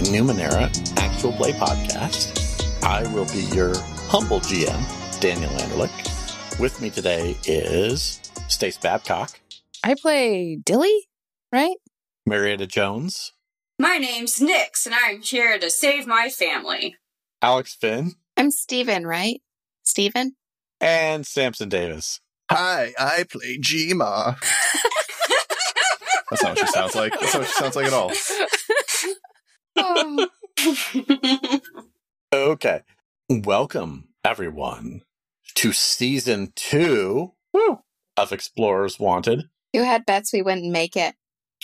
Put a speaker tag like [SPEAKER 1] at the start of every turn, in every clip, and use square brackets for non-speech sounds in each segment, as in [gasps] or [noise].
[SPEAKER 1] Numenera actual play podcast. I will be your humble GM, Daniel Anderlich. With me today is Stace Babcock,
[SPEAKER 2] I play Dilly, right?
[SPEAKER 1] Marietta Jones,
[SPEAKER 3] My name's Nix, and I'm here to save my family.
[SPEAKER 1] Alex Finn,
[SPEAKER 2] I'm Steven, right? Steven?
[SPEAKER 1] and Samson Davis.
[SPEAKER 4] Hi, I play Gma. [laughs] That's not what she sounds like. That's not what she sounds like at all. [laughs]
[SPEAKER 2] Oh. [laughs]
[SPEAKER 1] Okay. Welcome, everyone, to season two of Explorers Wanted.
[SPEAKER 2] Who had bets we wouldn't make it?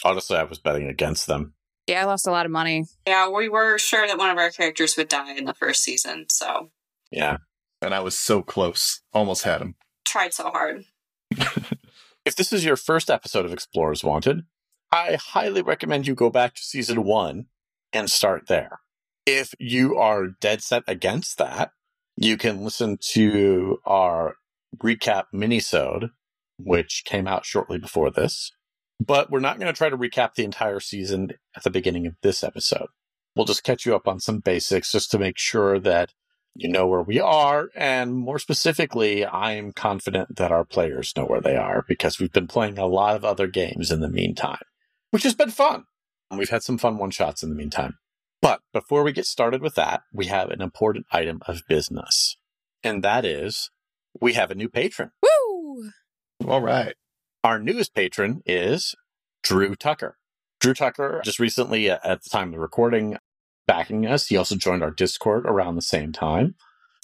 [SPEAKER 1] Honestly, I was betting against them.
[SPEAKER 2] Yeah, I lost a lot of money.
[SPEAKER 3] yeah, we were sure that one of our characters would die in the first season, so
[SPEAKER 1] Yeah.
[SPEAKER 4] And I was so close. Almost had him.
[SPEAKER 3] tried so hard. [laughs]
[SPEAKER 1] If this is your first episode of Explorers Wanted, I highly recommend you go back to season one and start there. If you are dead set against that, you can listen to our recap minisode, which came out shortly before this. But we're not going to try to recap the entire season at the beginning of this episode. We'll just catch you up on some basics just to make sure that you know where we are. And more specifically, I'm confident that our players know where they are because we've been playing a lot of other games in the meantime, which has been fun. And we've had some fun one shots in the meantime. But before we get started with that, we have an important item of business. And that is we have a new patron.
[SPEAKER 2] Woo!
[SPEAKER 4] All right.
[SPEAKER 1] Our newest patron is Drew Tucker. Drew Tucker just recently, uh, at the time of the recording, backing us. He also joined our Discord around the same time.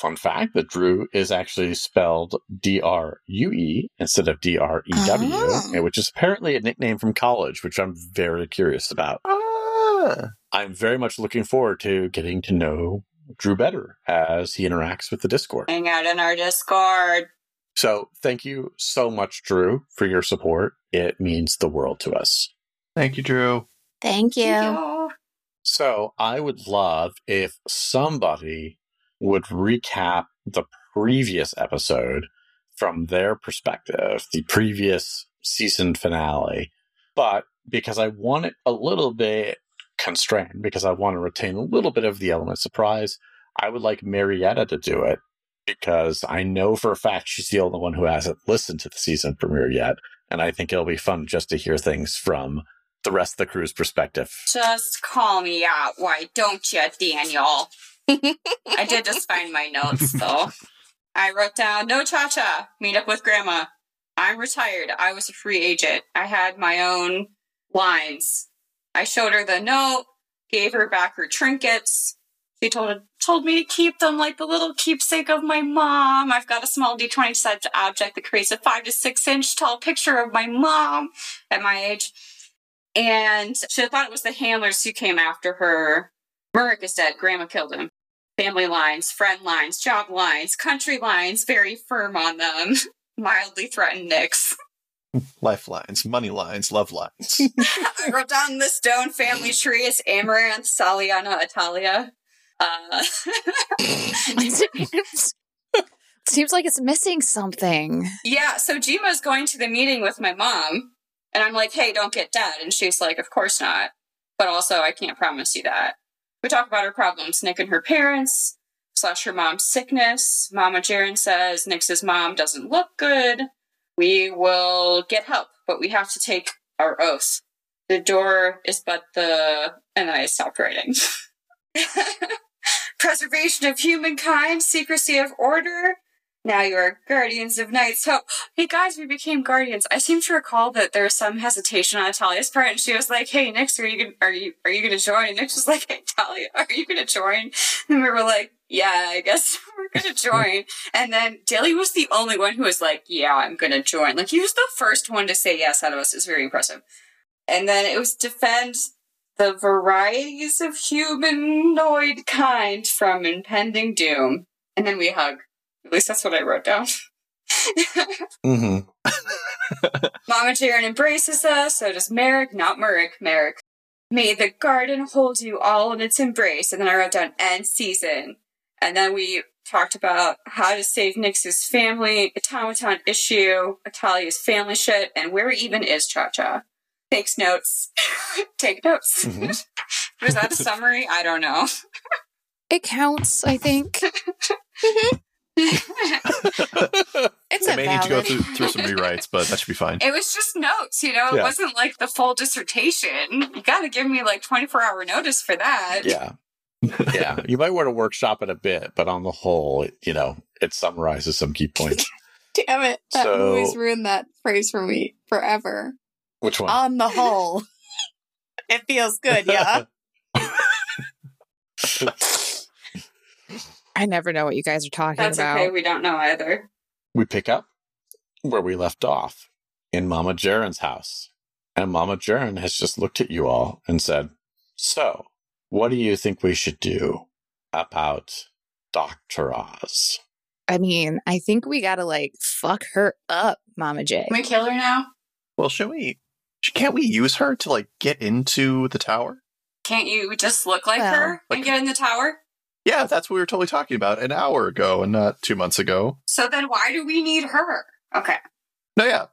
[SPEAKER 1] Fun fact that Drew is actually spelled D R U E instead of D R E W,
[SPEAKER 2] Oh.
[SPEAKER 1] which is apparently a nickname from college, which I'm very curious about.
[SPEAKER 4] Ah,
[SPEAKER 1] I'm very much looking forward to getting to know Drew better as he interacts with the Discord.
[SPEAKER 3] Hang out in our Discord.
[SPEAKER 1] So thank you so much, Drew, for your support. It means the world to us.
[SPEAKER 4] thank you, Drew.
[SPEAKER 2] Thank you.
[SPEAKER 3] Thank you.
[SPEAKER 1] So I would love if somebody would recap the previous episode from their perspective, the previous season finale. But because I want it a little bit constrained, because I want to retain a little bit of the element of surprise, I would like Marietta to do it because I know for a fact she's the only one who hasn't listened to the season premiere yet. And I think it'll be fun just to hear things from the rest of the crew's perspective.
[SPEAKER 3] Just call me out, why don't you, Daniel? I did just find my notes, though. I wrote down, no cha-cha, meet up with grandma. I'm retired. I was a free agent. I had my own lines. I showed her the note, gave her back her trinkets. She told told me to keep them like the little keepsake of my mom. I've got a small D20 sized object that creates a five to six inch tall picture of my mom at my age. And she thought it was the handlers who came after her. Merrick is dead. Grandma killed him. Family lines, friend lines, job lines, country lines, very firm on them. [laughs] Mildly threatened Nix.
[SPEAKER 4] Lifelines, money lines, love lines.
[SPEAKER 3] I [laughs] [laughs] wrote down the stone family tree. It's Amaranth, Saliana, Italia. Uh,
[SPEAKER 2] Seems- Seems like it's missing something.
[SPEAKER 3] yeah, so Jima's going to the meeting with my mom, and I'm like, hey, don't get dead. And she's like, of course not. But also, I can't promise you that. We talk about her problems, Nick and her parents, slash her mom's sickness. Mama Jaren says Nick's mom doesn't look good. We will get help, but we have to take our oath. The door is but the. And then I stopped writing. [laughs] Preservation of humankind, secrecy of order. Now you are guardians of Knight's Hope. Hey guys, we became guardians. I seem to recall that there was some hesitation on Talia's part, and she was like, "Hey, Nix, are you gonna, are you are you going to join?" And Nix was like, "Hey, Talia, [laughs] are you going to join?" And we were like, "Yeah, I guess [laughs] we're going to join." and then Dilly was the only one who was like, "Yeah, I'm going to join." Like he was the first one to say yes out of us. It's very impressive. And then it was defend the varieties of humanoid kind from impending doom. And then we hug. At least that's what I wrote down. [laughs]
[SPEAKER 1] Mm-hmm.
[SPEAKER 3] Mama Jaren embraces us, so does Merrick, not Merrick, Merrick. May the garden hold you all in its embrace. And then I wrote down end season. And then we talked about how to save Nix's family, automaton issue, Italia's family shit, and where even is Cha Cha. Takes notes. [laughs] Take notes.
[SPEAKER 1] Mhm. [laughs]
[SPEAKER 3] Was that a summary? I don't know.
[SPEAKER 2] It counts, I think. [laughs]
[SPEAKER 5] It's a
[SPEAKER 4] may need to go through, through some rewrites, but that should be fine. [laughs]
[SPEAKER 3] It was just notes, you know. It
[SPEAKER 1] Yeah.
[SPEAKER 3] wasn't like the full dissertation. You got to give me like 24 hour notice for that.
[SPEAKER 1] Yeah. yeah. You might want to workshop it a bit, but on the whole, you know, it summarizes some key points. [laughs]
[SPEAKER 5] Damn it. That
[SPEAKER 1] So-
[SPEAKER 5] movie's ruined that phrase for me forever.
[SPEAKER 1] Which one?
[SPEAKER 5] On the whole. it feels good, yeah.
[SPEAKER 2] I never know what you guys are talking
[SPEAKER 3] That's
[SPEAKER 2] about.
[SPEAKER 3] okay. We don't know either.
[SPEAKER 1] we pick up where we left off in Mama Jaren's house. And Mama Jaren has just looked at you all and said, So, what do you think we should do about Dr. Oz?
[SPEAKER 2] I mean, I think we gotta like fuck her up, Mama J.
[SPEAKER 3] Can we kill her now?
[SPEAKER 4] Well, should we? Can't we use her to like get into the tower?
[SPEAKER 3] Can't you just look like
[SPEAKER 2] Well,
[SPEAKER 3] her and
[SPEAKER 4] like-
[SPEAKER 3] get in the tower?
[SPEAKER 4] Yeah, that's what we were totally talking about an hour ago and not two months ago.
[SPEAKER 3] So then why do we need her? Okay.
[SPEAKER 4] No, yeah.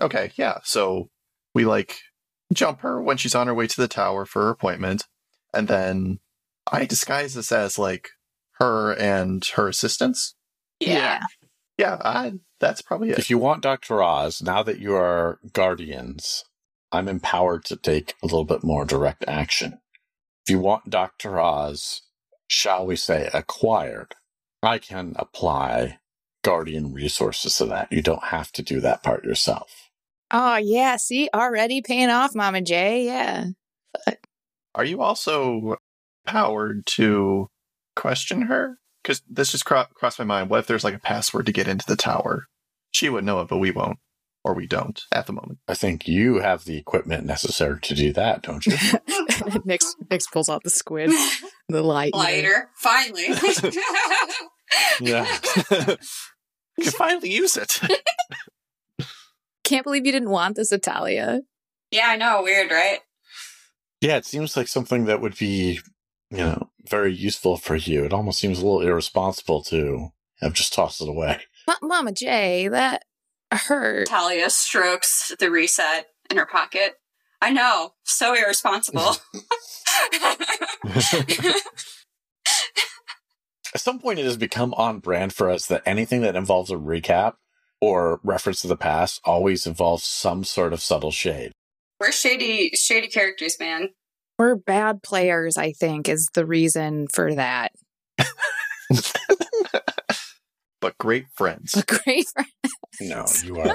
[SPEAKER 4] Okay, yeah. So we like jump her when she's on her way to the tower for her appointment, and then I disguise this as like her and her assistants.
[SPEAKER 3] Yeah.
[SPEAKER 4] Yeah, I, that's probably it.
[SPEAKER 1] If you want Dr. Oz, now that you are guardians, I'm empowered to take a little bit more direct action. If you want Dr. Oz, shall we say, acquired, I can apply guardian resources to that. You don't have to do that part yourself.
[SPEAKER 2] Oh yeah, see, already paying off, Mama Jay. Yeah.
[SPEAKER 4] Are you also powered to question her? Because this just cro- crossed my mind. What if there's like a password to get into the tower? She would know it, but we won't. Or we don't at the moment.
[SPEAKER 1] I think you have the equipment necessary to do that, don't you? [laughs]
[SPEAKER 2] Nix Nix pulls out the squid, [laughs] the light.
[SPEAKER 3] Lighter. Finally. [laughs]
[SPEAKER 1] yeah. [laughs]
[SPEAKER 4] You can finally use it.
[SPEAKER 2] Can't believe you didn't want this, Italia.
[SPEAKER 3] yeah, I know. Weird, right?
[SPEAKER 1] Yeah, it seems like something that would be, you know, very useful for you. It almost seems a little irresponsible to have just tossed it away.
[SPEAKER 2] Ma- Mama J, that hurt.
[SPEAKER 3] Talia strokes the reset in her pocket. I know. So irresponsible. [laughs]
[SPEAKER 1] At some point, it has become on brand for us that anything that involves a recap or reference to the past always involves some sort of subtle shade.
[SPEAKER 3] We're shady, shady characters, man.
[SPEAKER 2] We're bad players, I think, is the reason for that. [laughs]
[SPEAKER 4] but great friends.
[SPEAKER 2] A [laughs] great friends.
[SPEAKER 1] No, you are,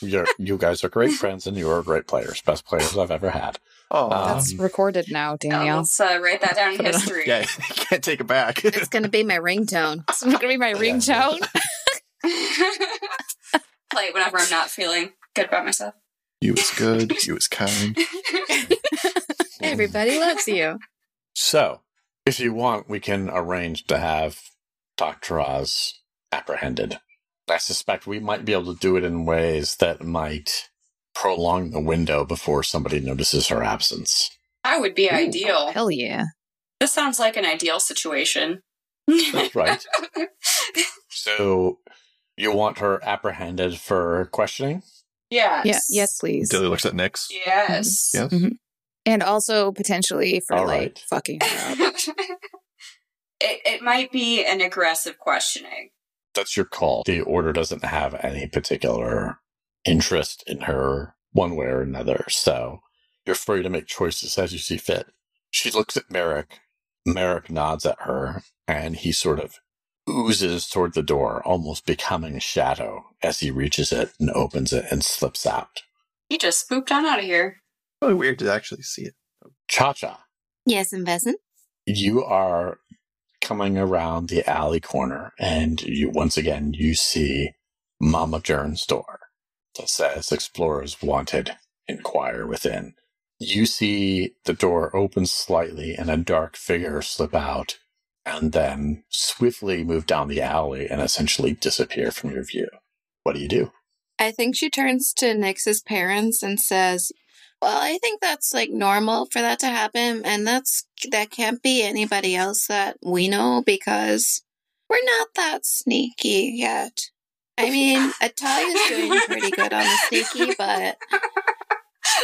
[SPEAKER 1] you're, you guys are great friends and you are great players, best players I've ever had.
[SPEAKER 4] Oh,
[SPEAKER 2] That's
[SPEAKER 1] Um,
[SPEAKER 2] recorded now,
[SPEAKER 3] Now,
[SPEAKER 2] Danielle.
[SPEAKER 3] let's uh, write that down in
[SPEAKER 2] Put it on-
[SPEAKER 3] history.
[SPEAKER 4] yeah, [laughs] can't take it back.
[SPEAKER 5] It's going to be my ringtone.
[SPEAKER 2] It's going to be my ringtone. [laughs]
[SPEAKER 3] Play it whenever I'm not feeling good about myself.
[SPEAKER 4] you was good. You was kind.
[SPEAKER 5] Everybody loves you.
[SPEAKER 1] So, if you want, we can arrange to have Dr. Oz apprehended. I suspect we might be able to do it in ways that might prolong the window before somebody notices her absence.
[SPEAKER 3] That would be ideal.
[SPEAKER 2] Hell yeah.
[SPEAKER 3] This sounds like an ideal situation.
[SPEAKER 1] Right. [laughs] So, you want her apprehended for questioning?
[SPEAKER 3] yes.
[SPEAKER 2] Yeah. Yes, please.
[SPEAKER 4] Dilly looks at Nix.
[SPEAKER 3] Yes. Mm-hmm.
[SPEAKER 4] Yes. Mm-hmm.
[SPEAKER 2] And also potentially for
[SPEAKER 1] All
[SPEAKER 2] like
[SPEAKER 1] right.
[SPEAKER 2] fucking her up. [laughs]
[SPEAKER 3] it, it might be an aggressive questioning.
[SPEAKER 1] That's your call. The order doesn't have any particular interest in her one way or another, so you're free to make choices as you see fit. She looks at Merrick. Merrick nods at her, and he sort of oozes toward the door, almost becoming a shadow as he reaches it and opens it and slips out.
[SPEAKER 3] He just spooked on out of here.
[SPEAKER 4] Really weird to actually see it.
[SPEAKER 1] Cha Cha,
[SPEAKER 5] Yes, and Pheasant.
[SPEAKER 1] you are coming around the alley corner, and you once again you see Mama Jaren's door that says "Explorers Wanted. Inquire within." You see the door open slightly and a dark figure slip out, and then swiftly move down the alley and essentially disappear from your view. What do you do?
[SPEAKER 5] I think she turns to Nix's parents and says, "Well, I think that's like normal for that to happen, and that's that can't be anybody else that we know because we're not that sneaky yet. I mean, [laughs] Atalia's doing pretty good on the sneaky, but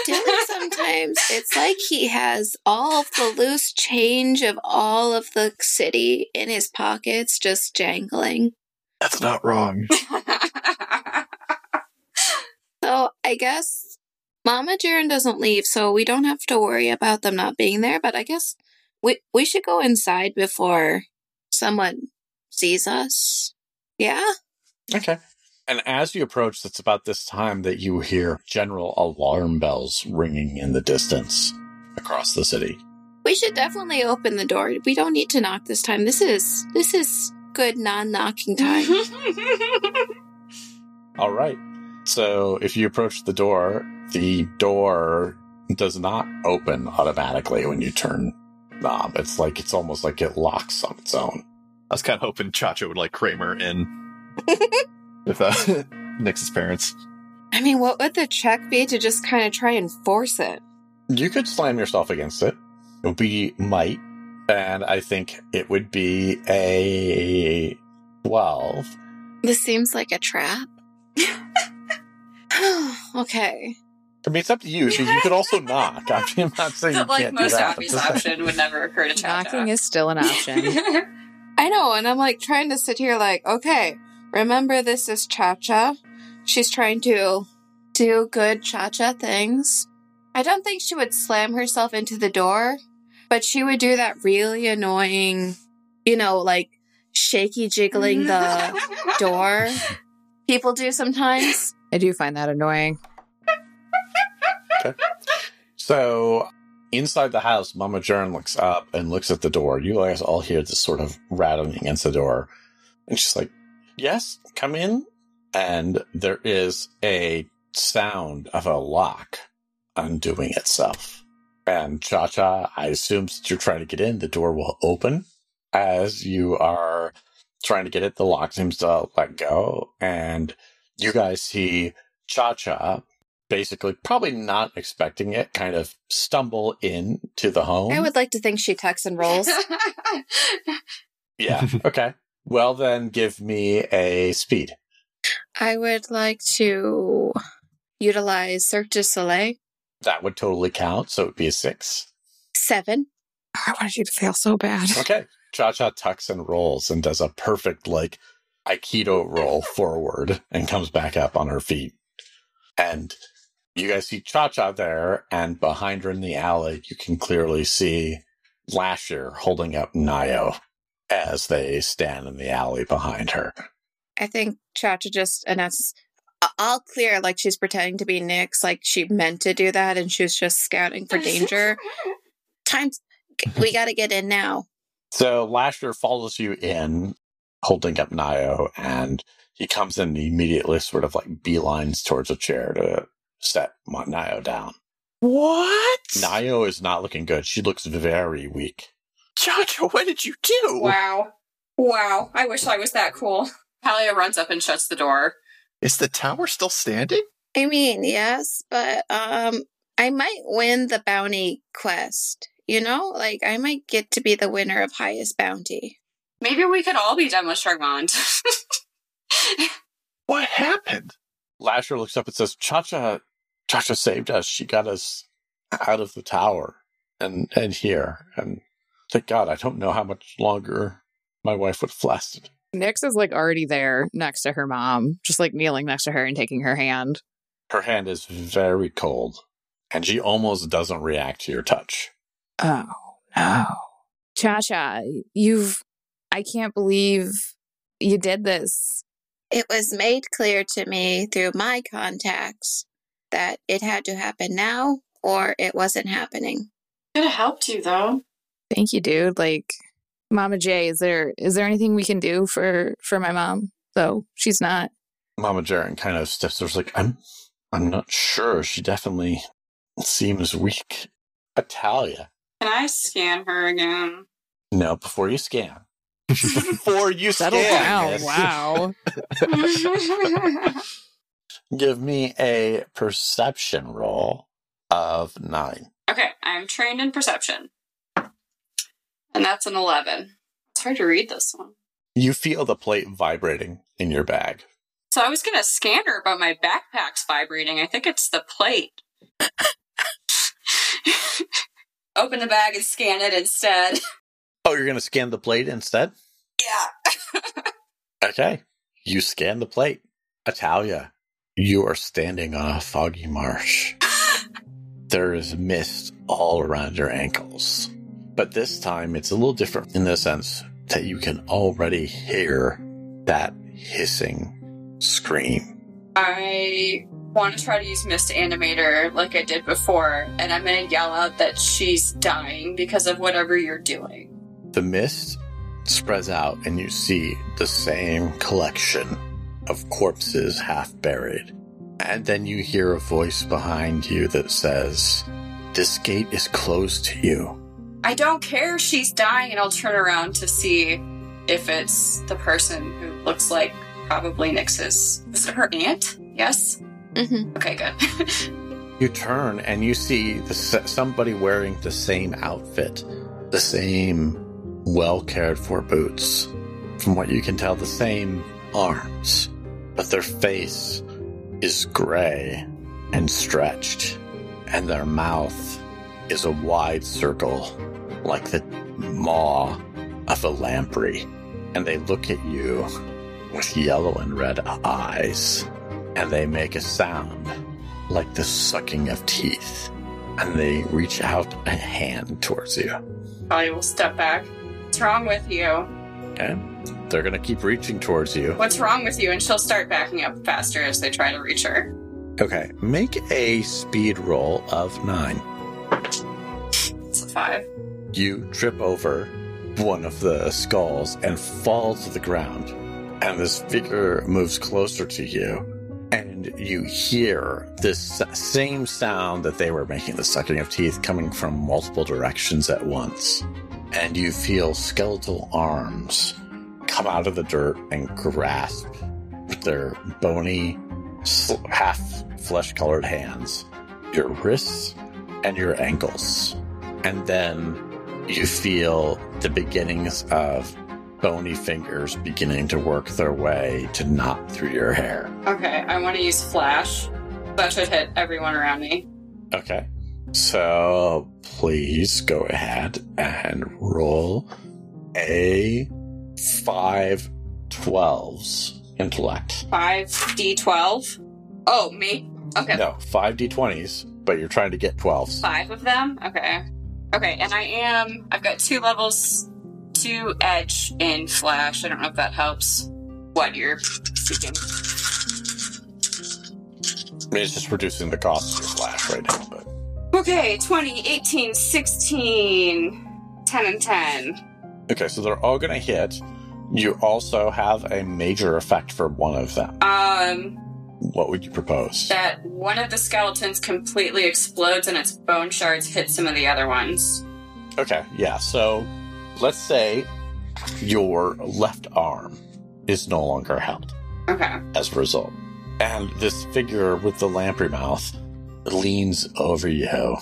[SPEAKER 5] Dilly's a sometimes it's like he has all of the loose change of all of the city in his pockets just jangling.
[SPEAKER 4] That's not wrong. [laughs]
[SPEAKER 5] So I guess Mama Jaren doesn't leave, so we don't have to worry about them not being there. But I guess we we should go inside before someone sees us. Yeah.
[SPEAKER 1] Okay. And as you approach, it's about this time that you hear general alarm bells ringing in the distance across the city.
[SPEAKER 5] We should definitely open the door. We don't need to knock this time. This is this is good non-knocking time. [laughs]
[SPEAKER 1] All right. So if you approach the door, the door does not open automatically when you turn knob. It's like it's almost like it locks on its own.
[SPEAKER 4] I was kind of hoping Cha Cha would like Kramer in [laughs] with uh, [laughs] Nix's parents.
[SPEAKER 5] I mean, what would the check be to just kind of try and force it?
[SPEAKER 1] You could slam yourself against it. It would be might, and I think it would be a twelve.
[SPEAKER 5] This seems like a trap. [sighs] okay.
[SPEAKER 1] I mean, it's up to you. So you could also knock. I mean, I'm not saying you
[SPEAKER 3] like
[SPEAKER 1] can't do
[SPEAKER 3] most
[SPEAKER 1] that. but
[SPEAKER 3] obvious option would never occur to Cha Cha.
[SPEAKER 2] Knocking is still an option. [laughs]
[SPEAKER 5] I know, and I'm like trying to sit here like, okay, remember this is Cha Cha. She's trying to do good Cha Cha things. I don't think she would slam herself into the door, but she would do that really annoying, you know, like shaky jiggling the [laughs] door people do sometimes. [gasps]
[SPEAKER 2] I do find that annoying. Okay.
[SPEAKER 1] So inside the house, Mama Jaren looks up and looks at the door. You guys all hear this sort of rattling against the door. And she's like, Yes, come in. And there is a sound of a lock undoing itself. And Cha Cha, I assume since you're trying to get in, the door will open. As you are trying to get it, the lock seems to uh, let go. And you guys see Cha Cha basically probably not expecting it, kind of stumble into the home.
[SPEAKER 5] I would like to think she tucks and rolls.
[SPEAKER 1] Yeah. [laughs] okay. Well, then give me a speed.
[SPEAKER 5] I would like to utilize Cirque du Soleil.
[SPEAKER 1] That would totally count. So it would be a six.
[SPEAKER 5] Seven.
[SPEAKER 2] I wanted you to fail so bad.
[SPEAKER 1] Okay. Cha Cha tucks and rolls and does a perfect, like, Aikido roll forward and comes back up on her feet. And you guys see Cha Cha there, and behind her in the alley, you can clearly see Lasher holding up Nio as they stand in the alley behind her.
[SPEAKER 5] I think Cha Cha just announces, all clear, like she's pretending to be Nix, like she meant to do that and she was just scouting for danger. [laughs] Time's, we gotta get in now.
[SPEAKER 1] So Lasher follows you in, holding up Nio, and he comes in and immediately sort of like beelines towards a chair to set Ma- Nio down.
[SPEAKER 4] What?
[SPEAKER 1] Nio is not looking good. She looks very weak.
[SPEAKER 4] Cha Cha, what did you do?
[SPEAKER 3] wow. Wow. I wish I was that cool. Talia runs up and shuts the door.
[SPEAKER 4] Is the tower still standing?
[SPEAKER 5] I mean, yes, but um, I might win the bounty quest. You know, like I might get to be the winner of highest bounty.
[SPEAKER 3] Maybe we could all be done with Charmant. [laughs]
[SPEAKER 4] What happened?
[SPEAKER 1] Lasher looks up and says, Cha-Cha, Cha-Cha saved us. She got us out of the tower and, and here. And thank God, I don't know how much longer my wife would have lasted.
[SPEAKER 2] Nix is like already there next to her mom, just like kneeling next to her and taking her hand.
[SPEAKER 1] Her hand is very cold and she almost doesn't react to your touch.
[SPEAKER 2] Oh no. Cha Cha, you've I can't believe you did this.
[SPEAKER 5] It was made clear to me through my contacts that it had to happen now or it wasn't happening.
[SPEAKER 3] Could have helped you though.
[SPEAKER 2] Thank you, dude. Like Mama J, is there is there anything we can do for for my mom? Though she's not
[SPEAKER 1] Mama Jaren kind of steps there's like, I'm I'm not sure. She definitely seems weak. Italia.
[SPEAKER 3] Can I scan her again?
[SPEAKER 1] No, before you scan. [laughs] before you
[SPEAKER 2] settle
[SPEAKER 1] scan.
[SPEAKER 2] down. Wow. [laughs]
[SPEAKER 1] Give me a perception roll of nine.
[SPEAKER 3] okay, I'm trained in perception. And that's an 11. It's hard to read this one.
[SPEAKER 1] You feel the plate vibrating in your bag.
[SPEAKER 3] So I was going to scan her, but my backpack's vibrating. I think it's the plate. [laughs] open the bag and scan it instead. [laughs]
[SPEAKER 1] Oh, you're going to scan the plate instead?
[SPEAKER 3] Yeah.
[SPEAKER 1] Okay. You scan the plate. Italia, you are standing on a foggy marsh. [laughs] There is mist all around your ankles. But this time it's a little different in the sense that you can already hear that hissing scream.
[SPEAKER 3] I want to try to use Mist Animator like I did before, and I'm going to yell out that she's dying because of whatever you're doing.
[SPEAKER 1] The mist spreads out, and you see the same collection of corpses half buried. And then you hear a voice behind you that says, This gate is closed to you.
[SPEAKER 3] I don't care if she's dying, and I'll turn around to see if it's the person who looks like probably Nix's. Is it her aunt? Yes?
[SPEAKER 5] hmm
[SPEAKER 3] Okay, good. [laughs]
[SPEAKER 1] You turn and you see the, somebody wearing the same outfit, the same well cared for boots. From what you can tell, the same arms, but their face is gray and stretched, and their mouth is a wide circle like the maw of a lamprey. And they look at you with yellow and red eyes, and they make a sound like the sucking of teeth. And they reach out a hand towards you.
[SPEAKER 3] Probably will step back. What's wrong with you?
[SPEAKER 1] Okay? They're gonna keep reaching towards you.
[SPEAKER 3] What's wrong with you? And she'll start backing up faster as they try to reach her.
[SPEAKER 1] Okay, make a speed roll of nine.
[SPEAKER 3] It's a five.
[SPEAKER 1] You trip over one of the skulls and fall to the ground. And this figure moves closer to you. And you hear this same sound that they were making, the sucking of teeth, coming from multiple directions at once. And you feel skeletal arms come out of the dirt and grasp their bony, half flesh colored hands, your wrists, and your ankles. And then you feel the beginnings of bony fingers beginning to work their way to knot through your hair.
[SPEAKER 3] Okay, I want to use Flash. That should hit everyone around me.
[SPEAKER 1] Okay. So please go ahead and roll a five twelves intellect.
[SPEAKER 3] 5d12. Oh, me? Okay.
[SPEAKER 1] No, five d20s, but you're trying to get 12s.
[SPEAKER 3] Five of them? Okay. Okay, and I am. I've got two levels, two edge in Flash. I don't know if that helps. What you're seeking.
[SPEAKER 1] I mean, it's just reducing the cost of your flash right now, but
[SPEAKER 3] Okay, 20, 18, 16, 10, and 10.
[SPEAKER 1] okay, so they're all gonna hit. You also have a major effect for one of them.
[SPEAKER 3] Um,
[SPEAKER 1] What would you propose?
[SPEAKER 3] that one of the skeletons completely explodes and its bone shards hit some of the other ones.
[SPEAKER 1] Okay, yeah. So let's say your left arm is no longer held
[SPEAKER 3] Okay.
[SPEAKER 1] as a result. And this figure with the lamprey mouth leans over you,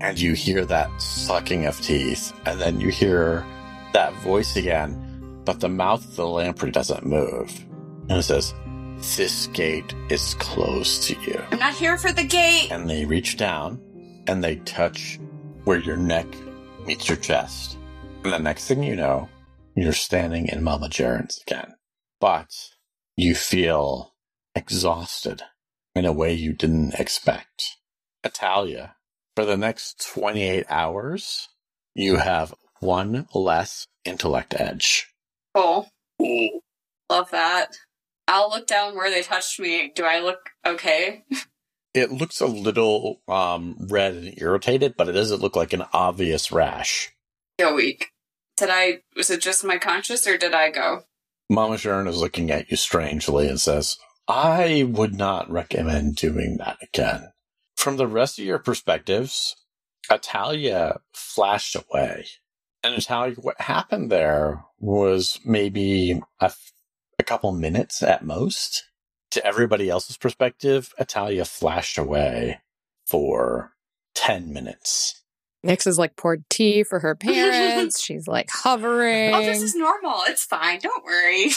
[SPEAKER 1] and you hear that sucking of teeth, and then you hear that voice again, but the mouth of the lamprey doesn't move. And it says, This gate is closed to you.
[SPEAKER 3] I'm not here for the gate.
[SPEAKER 1] and they reach down and they touch where your neck meets your chest. And the next thing you know, you're standing in Mama Jaren's again. But you feel exhausted in a way you didn't expect. Italia, for the next 28 hours, you have one less intellect edge.
[SPEAKER 3] Cool. Love that. I'll look down where they touched me. Do I look okay? [laughs]
[SPEAKER 1] It looks a little um, red and irritated, but it doesn't look like an obvious rash.
[SPEAKER 3] Feel weak. Did I, was it just my conscious or did I go?
[SPEAKER 1] Mama Sharon is looking at you strangely and says, I would not recommend doing that again. From the rest of your perspectives, Italia flashed away. And Italia, what happened there was maybe a, f- a couple minutes at most. To everybody else's perspective, Italia flashed away for 10 minutes.
[SPEAKER 2] Nix has like poured tea for her parents. [laughs] She's like hovering.
[SPEAKER 3] Oh, this is normal. It's fine. Don't worry.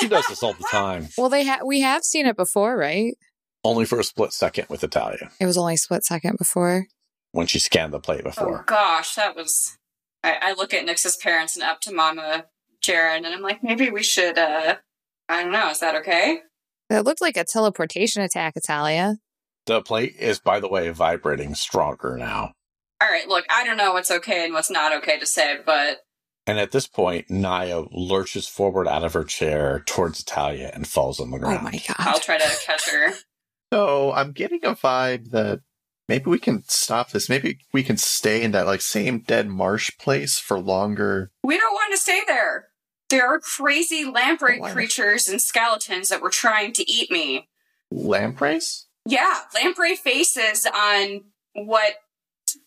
[SPEAKER 1] She does this all the time,
[SPEAKER 2] well, they ha- we have seen it before, right?
[SPEAKER 1] only for a split second with Italia.
[SPEAKER 2] It was only a split second before.
[SPEAKER 1] when she scanned the plate
[SPEAKER 3] Oh
[SPEAKER 1] before.
[SPEAKER 3] gosh, that was. I, I look at Nix's parents and up to Mama Jaren, and I'm like, maybe we should. uh I don't know. Is that okay?
[SPEAKER 2] That looked like a teleportation attack, Italia.
[SPEAKER 1] The plate is, by the way, vibrating stronger now.
[SPEAKER 3] All right. Look, I don't know what's okay and what's not okay to say, but
[SPEAKER 1] And at this point, Naya lurches forward out of her chair towards Italia and falls on the
[SPEAKER 2] oh
[SPEAKER 1] ground.
[SPEAKER 2] Oh
[SPEAKER 3] my
[SPEAKER 2] God.
[SPEAKER 3] I'll try to catch her. [laughs]
[SPEAKER 4] So I'm getting a vibe that maybe we can stop this. Maybe we can stay in that like same dead marsh place for longer.
[SPEAKER 3] We don't want to stay there. There are crazy lamprey
[SPEAKER 4] Why
[SPEAKER 3] creatures and skeletons that were trying to eat me.
[SPEAKER 4] Lampreys?
[SPEAKER 3] Yeah, lamprey faces on what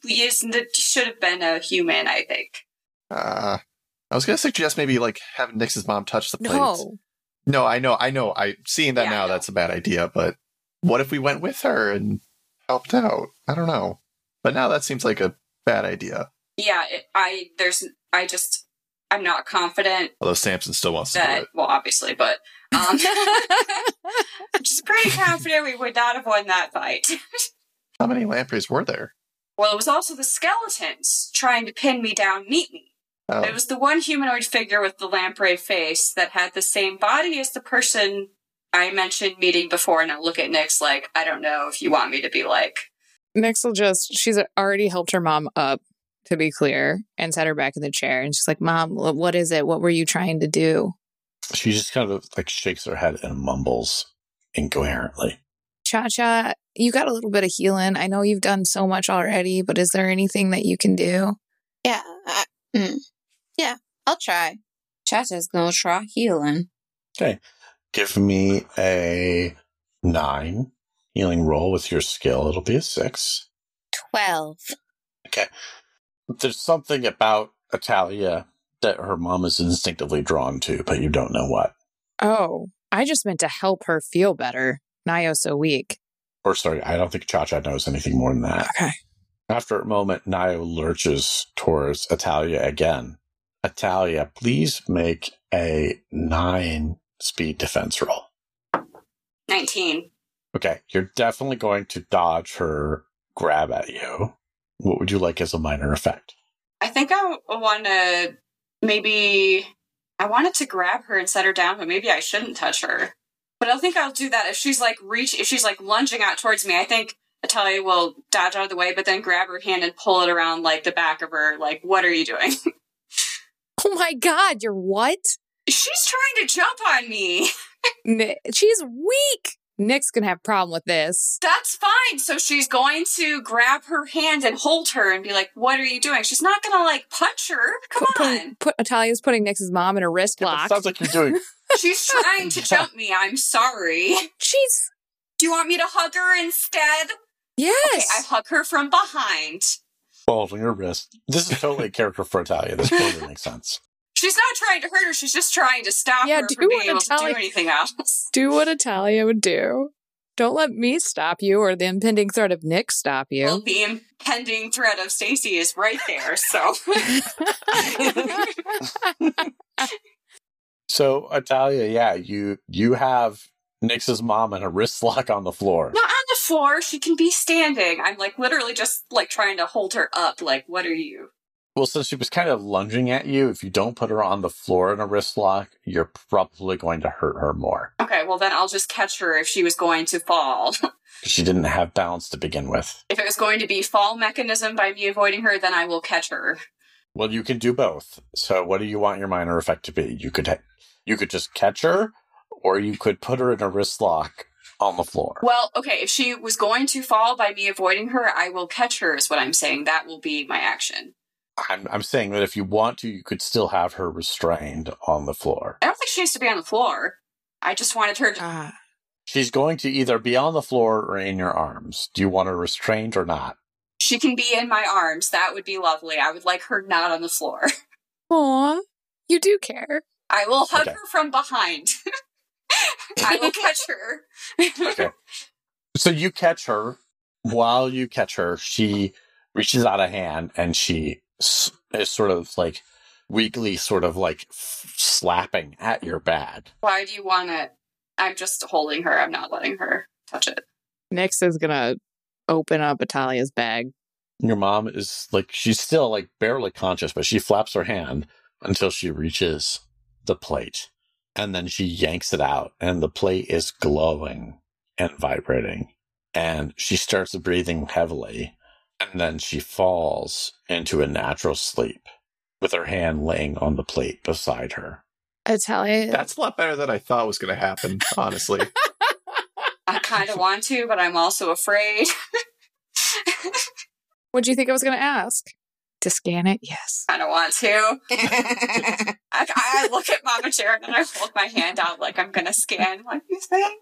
[SPEAKER 3] is should have been a human. I think.
[SPEAKER 4] Uh, I was gonna suggest maybe like having Nix's mom touch the plates.
[SPEAKER 2] No.
[SPEAKER 4] No, I know, I know. I seeing that
[SPEAKER 3] Yeah,
[SPEAKER 4] now,
[SPEAKER 3] know.
[SPEAKER 4] that's a bad idea. But what if we went with her and helped out? I don't know. But now that seems like a bad idea.
[SPEAKER 3] Yeah, it, I there's I just I'm not confident
[SPEAKER 4] Although Samson still wants to do
[SPEAKER 3] that
[SPEAKER 4] it.
[SPEAKER 3] well obviously, but um I'm [laughs] just pretty confident we would not have won that fight. [laughs]
[SPEAKER 4] How many lampreys were there?
[SPEAKER 3] well, it was also the skeletons trying to pin me down, and eat me.
[SPEAKER 4] Oh,
[SPEAKER 3] It was the one humanoid figure with the lamprey face that had the same body as the person I mentioned meeting before. And I look at Nick's like, I don't know if you want me to be like,
[SPEAKER 2] Nix will just, she's already helped her mom up, to be clear, and set her back in the chair. And she's like, Mom, what is it? What were you trying to do?
[SPEAKER 1] She just kind of like shakes her head and mumbles incoherently.
[SPEAKER 2] Cha Cha, you got a little bit of healing. I know you've done so much already, but is there anything that you can do?
[SPEAKER 5] Yeah. I, mm, yeah, I'll try. Cha Cha's gonna try healing. Okay.
[SPEAKER 1] Give me a nine healing roll with your skill. It'll be a six.
[SPEAKER 5] 12. Okay.
[SPEAKER 1] There's something about Italia that her mom is instinctively drawn to, but you don't know what.
[SPEAKER 2] Oh, I just meant to help her feel better. Nayo's so weak.
[SPEAKER 1] Or sorry, I don't think Cha Cha knows anything more than that.
[SPEAKER 2] Okay.
[SPEAKER 1] After a moment, Nio lurches towards Italia again. Italia, please make a nine speed defense roll.
[SPEAKER 3] 19.
[SPEAKER 1] Okay, you're definitely going to dodge her grab at you. What would you like as a minor effect?
[SPEAKER 3] I think I want to maybe. I wanted to grab her and set her down, but maybe I shouldn't touch her. But I think I'll do that if she's like reach, if she's like lunging out towards me. I think Italia will dodge out of the way, but then grab her hand and pull it around like the back of her. Like, what are you doing? [laughs]
[SPEAKER 2] Oh my God, you're what?
[SPEAKER 3] she's trying to jump on me. [laughs]
[SPEAKER 2] She's weak. Nick's gonna have a problem with this.
[SPEAKER 3] That's fine. So she's going to grab her hand and hold her and be like, "What are you doing?" She's not gonna like punch her. Come
[SPEAKER 2] Put,
[SPEAKER 3] on.
[SPEAKER 2] put, put Italia's putting Nick's mom in a wrist
[SPEAKER 1] Yeah, but
[SPEAKER 2] lock.
[SPEAKER 1] sounds like you're doing. [laughs]
[SPEAKER 3] She's trying to [laughs] jump me. I'm sorry.
[SPEAKER 2] She's
[SPEAKER 3] Do you want me to hug her instead?
[SPEAKER 2] yes.
[SPEAKER 3] Okay, I hug her from behind.
[SPEAKER 1] holding her wrist. This is totally a character for Italia. This totally makes sense.
[SPEAKER 3] She's not trying to hurt her. She's just trying to stop
[SPEAKER 2] Yeah,
[SPEAKER 3] her
[SPEAKER 2] do
[SPEAKER 3] from being
[SPEAKER 2] what
[SPEAKER 3] able to do anything else. [laughs]
[SPEAKER 2] do what Italia would do. Don't let me stop you or the impending threat of Nick stop you.
[SPEAKER 3] Well, the impending threat of Stacy is right there. So [laughs]
[SPEAKER 1] So Italia, yeah, you you have Nix's mom in a wrist lock on the floor.
[SPEAKER 3] not on the floor. She can be standing. I'm like literally just like trying to hold her up. Like, what are you?
[SPEAKER 1] Well, since she was kind of lunging at you, if you don't put her on the floor in a wrist lock, you're probably going to hurt her more.
[SPEAKER 3] Okay, well then I'll just catch her if she was going to fall. [laughs]
[SPEAKER 1] She didn't have balance to begin with.
[SPEAKER 3] if it was going to be fall mechanism by me avoiding her, then I will catch her.
[SPEAKER 1] Well, you can do both. So, what do you want your minor effect to be? You could ha- you could just catch her, or you could put her in a wrist lock on the floor.
[SPEAKER 3] Well, okay, if she was going to fall by me avoiding her, I will catch her, is what I'm saying. That will be my action.
[SPEAKER 1] I'm I'm saying that if you want to, you could still have her restrained on the floor.
[SPEAKER 3] I don't think she needs to be on the floor. I just wanted her to.
[SPEAKER 2] Ah,
[SPEAKER 1] She's going to either be on the floor or in your arms. Do you want her restrained or not?
[SPEAKER 3] She can be in my arms. That would be lovely. I would like her not on the floor. [laughs]
[SPEAKER 2] Aw, you do care.
[SPEAKER 3] I will hug
[SPEAKER 1] Okay.
[SPEAKER 3] her from behind. [laughs] I will [laughs] catch her.
[SPEAKER 1] Okay. So you catch her. While you catch her, she reaches out a hand and she s- is sort of like weakly, sort of like slapping at your bag.
[SPEAKER 3] Why do you want it? I'm just holding her. I'm not letting her touch it.
[SPEAKER 2] Nix is gonna open up Italia's bag
[SPEAKER 1] Your mom is like, she's still like barely conscious, but she flaps her hand until she reaches the plate. And then she yanks it out, and the plate is glowing and vibrating. And she starts breathing heavily, and then she falls into a natural sleep with her hand laying on the plate beside her.
[SPEAKER 2] Italia.
[SPEAKER 4] That's a lot better than I thought was going to happen, honestly. [laughs]
[SPEAKER 3] I kind of want to, but I'm also afraid. [laughs]
[SPEAKER 2] what do you think I was going to ask? To scan it? Yes.
[SPEAKER 3] I kind of want to. [laughs] I, I look at Mama Sharon and I hold my hand out like I'm gonna scan. What do you think?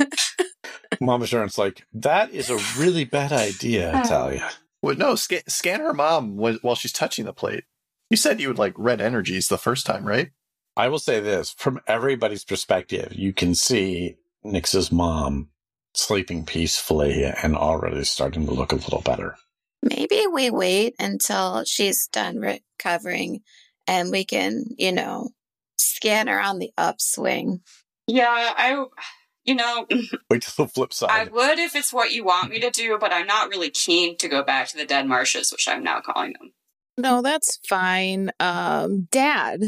[SPEAKER 3] [laughs]
[SPEAKER 1] Mama Sharon's like, that is a really bad idea, [laughs] Talia.
[SPEAKER 4] well, no, scan, scan her mom while she's touching the plate. You said you would like red energies the first time, right?
[SPEAKER 1] I will say this from everybody's perspective, you can see Nix's mom sleeping peacefully and already starting to look a little better.
[SPEAKER 5] Maybe we wait until she's done recovering and we can, you know, scan her on the upswing.
[SPEAKER 3] Yeah, I, you know, [laughs]
[SPEAKER 1] Wait till the flip side.
[SPEAKER 3] I would if it's what you want me to do, but I'm not really keen to go back to the dead marshes, which I'm now calling them.
[SPEAKER 2] No, that's fine. Um, Dad,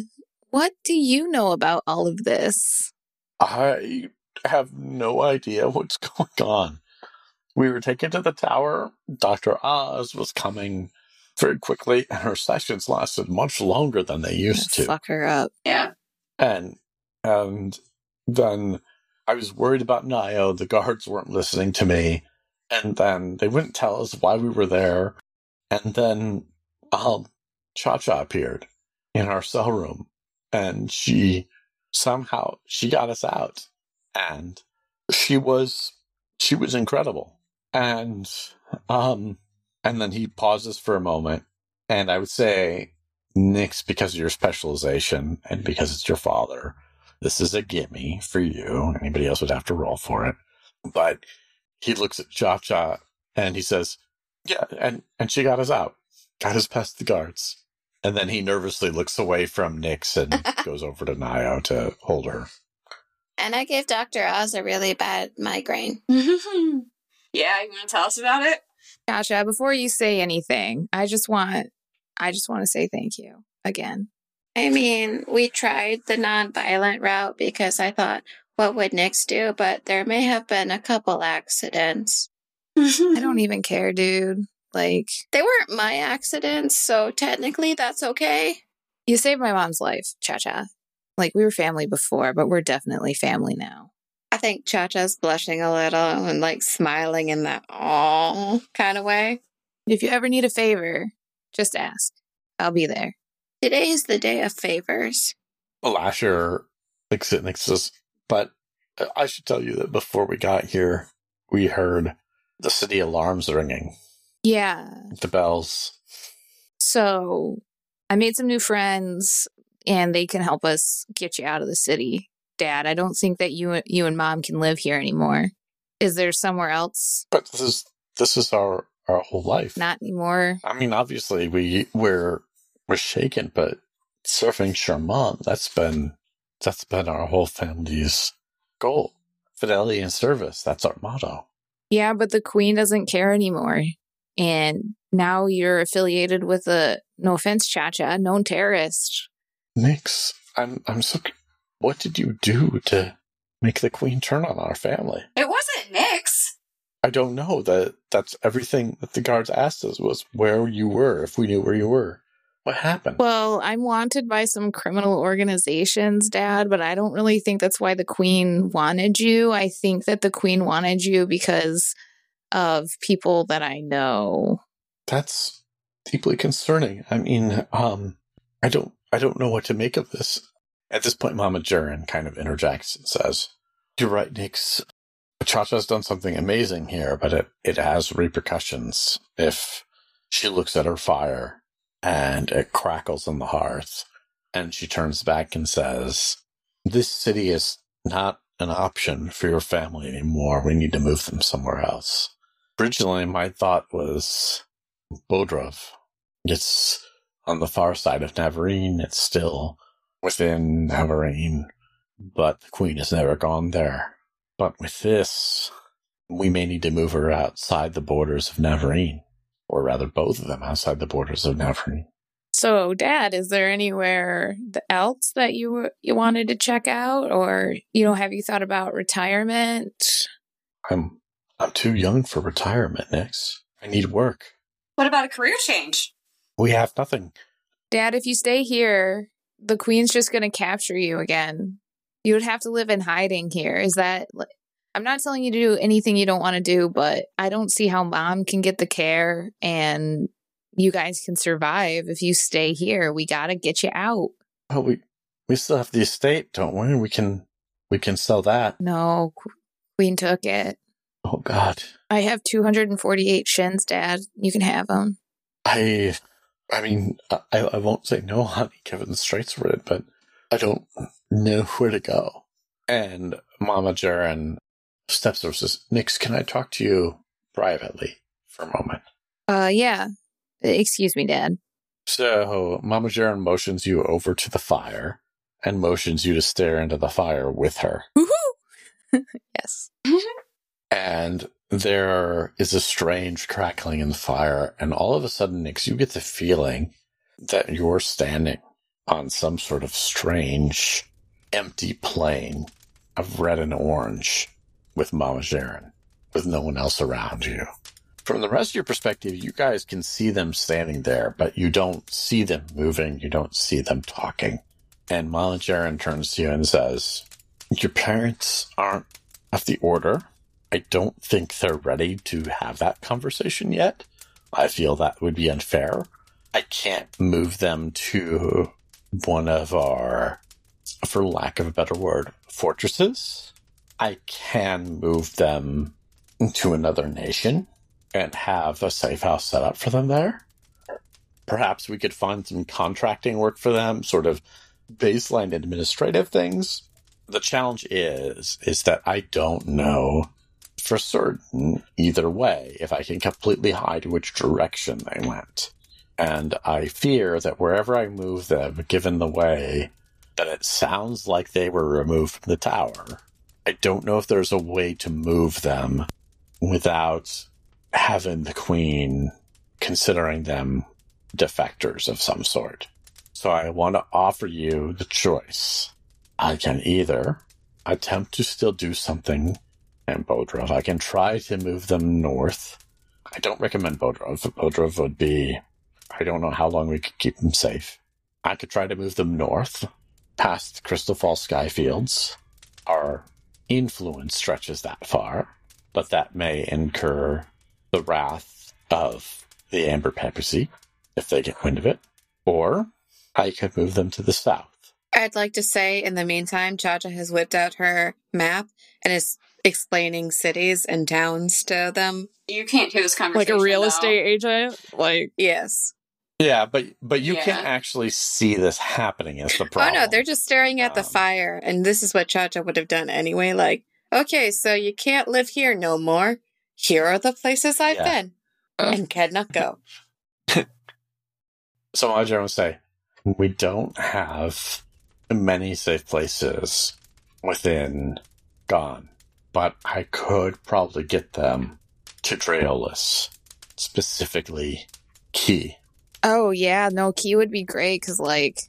[SPEAKER 2] what do you know about all of this?
[SPEAKER 1] I have no idea what's [laughs] going on. We were taken to the tower. Dr. Oz was coming very quickly, and her sessions lasted much longer than they used to.
[SPEAKER 2] Fuck her up.
[SPEAKER 3] Yeah.
[SPEAKER 1] and and then I was worried about Nio. The guards weren't listening to me, and then they wouldn't tell us why we were there. And then um, Cha Cha appeared in our cell room, and she somehow she got us out, and she was she was incredible. And um, and then he pauses for a moment, and I would say Nix, because of your specialization and because it's your father, this is a gimme for you. Anybody else would have to roll for it. But he looks at Cha Cha and he says, Yeah, and, and she got us out, got us past the guards. And then he nervously looks away from Nix and [laughs] goes over to Nio to hold her.
[SPEAKER 5] And I gave Dr. Oz a really bad migraine. [laughs]
[SPEAKER 3] yeah, you want to tell us about it?
[SPEAKER 2] Gotcha. Before you say anything, I just want I just want to say thank you again.
[SPEAKER 5] I mean, we tried the non-violent route because I thought, what would Nix do? But there may have been a couple accidents. [laughs]
[SPEAKER 2] I don't even care, dude. Like,
[SPEAKER 5] They weren't my accidents, so technically that's okay.
[SPEAKER 2] you saved my mom's life, Cha Cha. Like, we were family before, but we're definitely family now.
[SPEAKER 5] I think Cha Cha's blushing a little and like smiling in that oh kind of way.
[SPEAKER 2] If you ever need a favor, just ask. I'll be there.
[SPEAKER 5] Today is the day of favors.
[SPEAKER 1] Lasher looks at Nix says, But uh, I should tell you that before we got here, we heard the city alarms ringing,
[SPEAKER 2] Yeah.
[SPEAKER 1] the bells.
[SPEAKER 2] So I made some new friends and they can help us get you out of the city. Dad, I don't think that you you and mom can live here anymore. Is there somewhere else?
[SPEAKER 1] But this is this is our our whole life.
[SPEAKER 2] Not anymore.
[SPEAKER 1] I mean, obviously we we're we're shaken, but surfing Charmant, that's been that's been our whole family's goal. Fidelity and service, that's our motto.
[SPEAKER 2] Yeah, but the queen doesn't care anymore. And now you're affiliated with a no offense, Cha Cha, known terrorist.
[SPEAKER 1] Nix, I'm I'm so what did you do to make the queen turn on our family?
[SPEAKER 3] It wasn't Nix.
[SPEAKER 1] I don't know. That that's everything that the guards asked us was where you were, if we knew where you were. What happened?
[SPEAKER 2] Well, I'm wanted by some criminal organizations, Dad, but I don't really think that's why the Queen wanted you. I think that the Queen wanted you because of people that I know.
[SPEAKER 1] That's deeply concerning. I mean, um, I don't, I don't know what to make of this. At this point, Mama Jaren kind of interjects and says, "You're right, Nix. Cha-Cha's done something amazing here, but it, it has repercussions. If she looks at her fire and it crackles on the hearth, and she turns back and says, "This city is not an option for your family anymore. We need to move them somewhere else." Originally, my thought was Bodrov. It's on the far side of Navarene. It's still within Navarene, but the Queen has never gone there. But with this, we may need to move her outside the borders of Navarene. Or rather both of them, outside the borders of Navarene.
[SPEAKER 2] So, Dad, is there anywhere else that you you wanted to check out, or you know, have you thought about retirement?
[SPEAKER 1] I'm I'm too young for retirement, Nix. I need work.
[SPEAKER 3] What about a career change?
[SPEAKER 1] We have nothing.
[SPEAKER 2] Dad, if you stay here, the Queen's just going to capture you again. You would have to live in hiding here. Is that? I'm not telling you to do anything you don't want to do, but I don't see how Mom can get the care and you guys can survive if you stay here. We got to get you out.
[SPEAKER 1] Oh, we we still have the estate, don't we? We can we can sell that.
[SPEAKER 2] No, Qu- Queen took it.
[SPEAKER 1] Oh God,
[SPEAKER 2] I have 248 shins, Dad. You can have them.
[SPEAKER 1] I I mean I I won't say no, honey, given the straits we're in, but I don't know where to go. And Mama Jaren steps over and says, Nix, can I talk to you privately for a moment?
[SPEAKER 2] Uh, yeah. Excuse me, Dad.
[SPEAKER 1] So Mama Jaren motions you over to the fire and motions you to stare into the fire with her.
[SPEAKER 2] Woohoo! [laughs] yes.
[SPEAKER 1] And there is a strange crackling in the fire, and all of a sudden, Nix, you get the feeling that you're standing on some sort of strange, empty plane of red and orange with Mama Jaren, with no one else around you. From the rest of your perspective, you guys can see them standing there, but you don't see them moving, you don't see them talking. And Mama Jaren turns to you and says, Your parents aren't of the order. I don't think they're ready to have that conversation yet. I feel that would be unfair. I can't move them to one of our, for lack of a better word, fortresses. I can move them to another nation and have a safe house set up for them there. Perhaps we could find some contracting work for them, sort of baseline administrative things. The challenge is is that I don't know for certain either way if I can completely hide which direction they went. And I fear that wherever I move them, given the way that it sounds like they were removed from the tower, I don't know if there's a way to move them without having the queen considering them defectors of some sort. So I want to offer you the choice. I can either attempt to still do something in Bodrov. I can try to move them north. I don't recommend Bodrov. Bodrov would be, I don't know how long we could keep them safe. I could try to move them north, past Crystal Falls Skyfields. Our influence stretches that far, but that may incur the wrath of the Amber Papacy if they get wind of it. Or I could move them to the south.
[SPEAKER 5] I'd like to say, in the meantime, Cha Cha has whipped out her map and is explaining cities and towns to them.
[SPEAKER 3] You can't hear this conversation.
[SPEAKER 2] Like a real
[SPEAKER 3] though.
[SPEAKER 2] estate agent? Like,
[SPEAKER 5] Yes.
[SPEAKER 1] Yeah, but but you
[SPEAKER 3] Yeah.
[SPEAKER 1] can't actually see this happening. Is the problem? [laughs]
[SPEAKER 5] Oh no, they're just staring at the
[SPEAKER 1] Um,
[SPEAKER 5] fire, and this is what Cha Cha would have done anyway. Like, okay, so you can't live here no more. Here are the places I've
[SPEAKER 1] Yeah.
[SPEAKER 5] been, and cannot go. [laughs]
[SPEAKER 1] So Majer would say, we don't have many safe places within Ghan, but I could probably get them to Draolis, specifically Qi.
[SPEAKER 2] Oh yeah, no, Qi would be great because like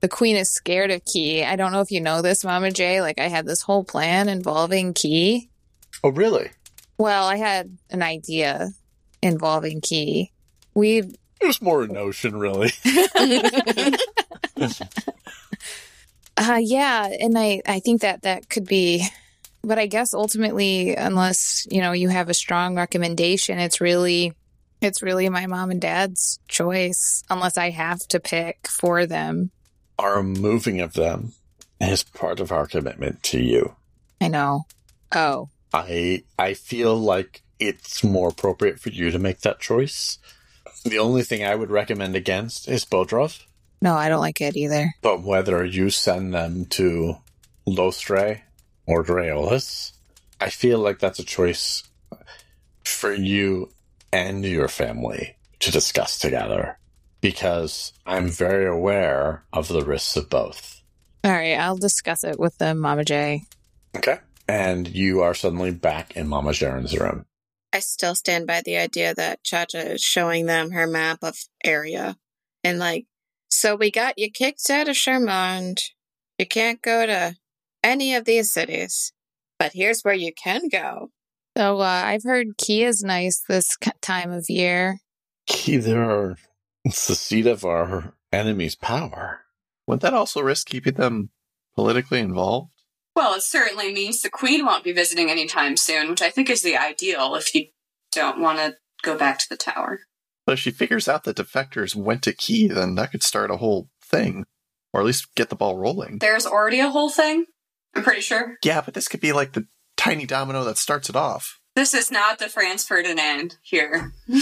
[SPEAKER 2] the queen is scared of Qi. I don't know if you know this, Mama J. Like I had this whole plan involving Qi.
[SPEAKER 1] Oh, really?
[SPEAKER 2] Well, I had an idea involving Qi. We
[SPEAKER 1] It was more a notion, really. [laughs] [laughs]
[SPEAKER 2] Uh yeah, and I I think that that could be but I guess ultimately unless, you know, you have a strong recommendation, it's really it's really my mom and dad's choice unless I have to pick for them.
[SPEAKER 1] Our moving of them is part of our commitment to you.
[SPEAKER 2] I know. Oh.
[SPEAKER 1] I I feel like it's more appropriate for you to make that choice. The only thing I would recommend against is Bodrov,
[SPEAKER 2] No, I don't like it either.
[SPEAKER 1] but whether you send them to Lostrei or Draolis, I feel like that's a choice for you and your family to discuss together because I'm very aware of the risks of both.
[SPEAKER 2] All right, I'll discuss it with them, Mama J.
[SPEAKER 1] Okay. And you are suddenly back in Mama Jaren's room.
[SPEAKER 5] I still stand by the idea that Cha Cha is showing them her map of area. And like, so we got you kicked out of Charmonde. You can't go to any of these cities. But here's where you can go.
[SPEAKER 2] So uh, I've heard Qi is nice this time of year.
[SPEAKER 1] Either are, it's the seat of our enemy's power.
[SPEAKER 4] Wouldn't that also risk keeping them politically involved?
[SPEAKER 3] Well, it certainly means the queen won't be visiting anytime soon, which I think is the ideal if you don't want to go back to the tower.
[SPEAKER 4] But if she figures out that defectors went to Qi, then that could start a whole thing. Or at least get the ball rolling.
[SPEAKER 3] There's already a whole thing, I'm pretty sure.
[SPEAKER 4] Yeah, but this could be like the tiny domino that starts it off.
[SPEAKER 3] This is not the Franz Ferdinand here. [laughs]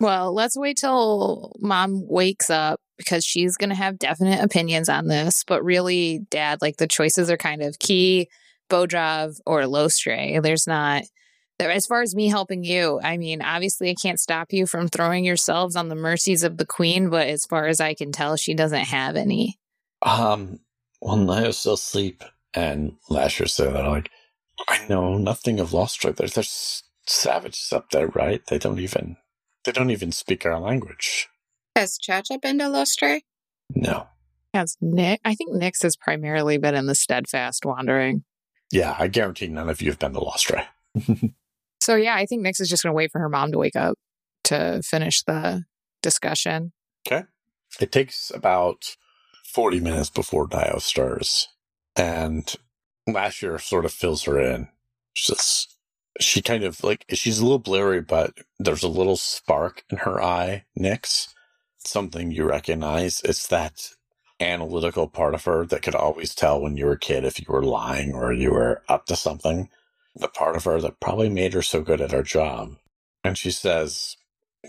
[SPEAKER 2] Well, let's wait till mom wakes up because she's going to have definite opinions on this. But really, dad, like the choices are kind of Qi, Bodrov or Lostrei. There's not, as far as me helping you, I mean, obviously, I can't stop you from throwing yourselves on the mercies of the queen. But as far as I can tell, she doesn't have any.
[SPEAKER 1] Um, well, Niall's still asleep, and Lasher said that like, I know nothing of Lostrei. There's, there's savages up there, right? They don't even, they don't even speak our language.
[SPEAKER 5] Has Chacha been to Lostrei?
[SPEAKER 1] No.
[SPEAKER 2] Has Nix. I think Nix has primarily been in the steadfast wandering.
[SPEAKER 1] Yeah, I guarantee none of you have been to Lostrei. [laughs]
[SPEAKER 2] So yeah, I think Nix is just going to wait for her mom to wake up to finish the discussion. Okay.
[SPEAKER 1] It takes about 40 minutes before Dio stirs, and Lasher sort of fills her in. She's she kind of like, she's a little blurry, but there's a little spark in her eye, Nix. Something you recognize. It's that analytical part of her that could always tell when you were a kid if you were lying or you were up to something. The part of her that probably made her so good at her job. And she says,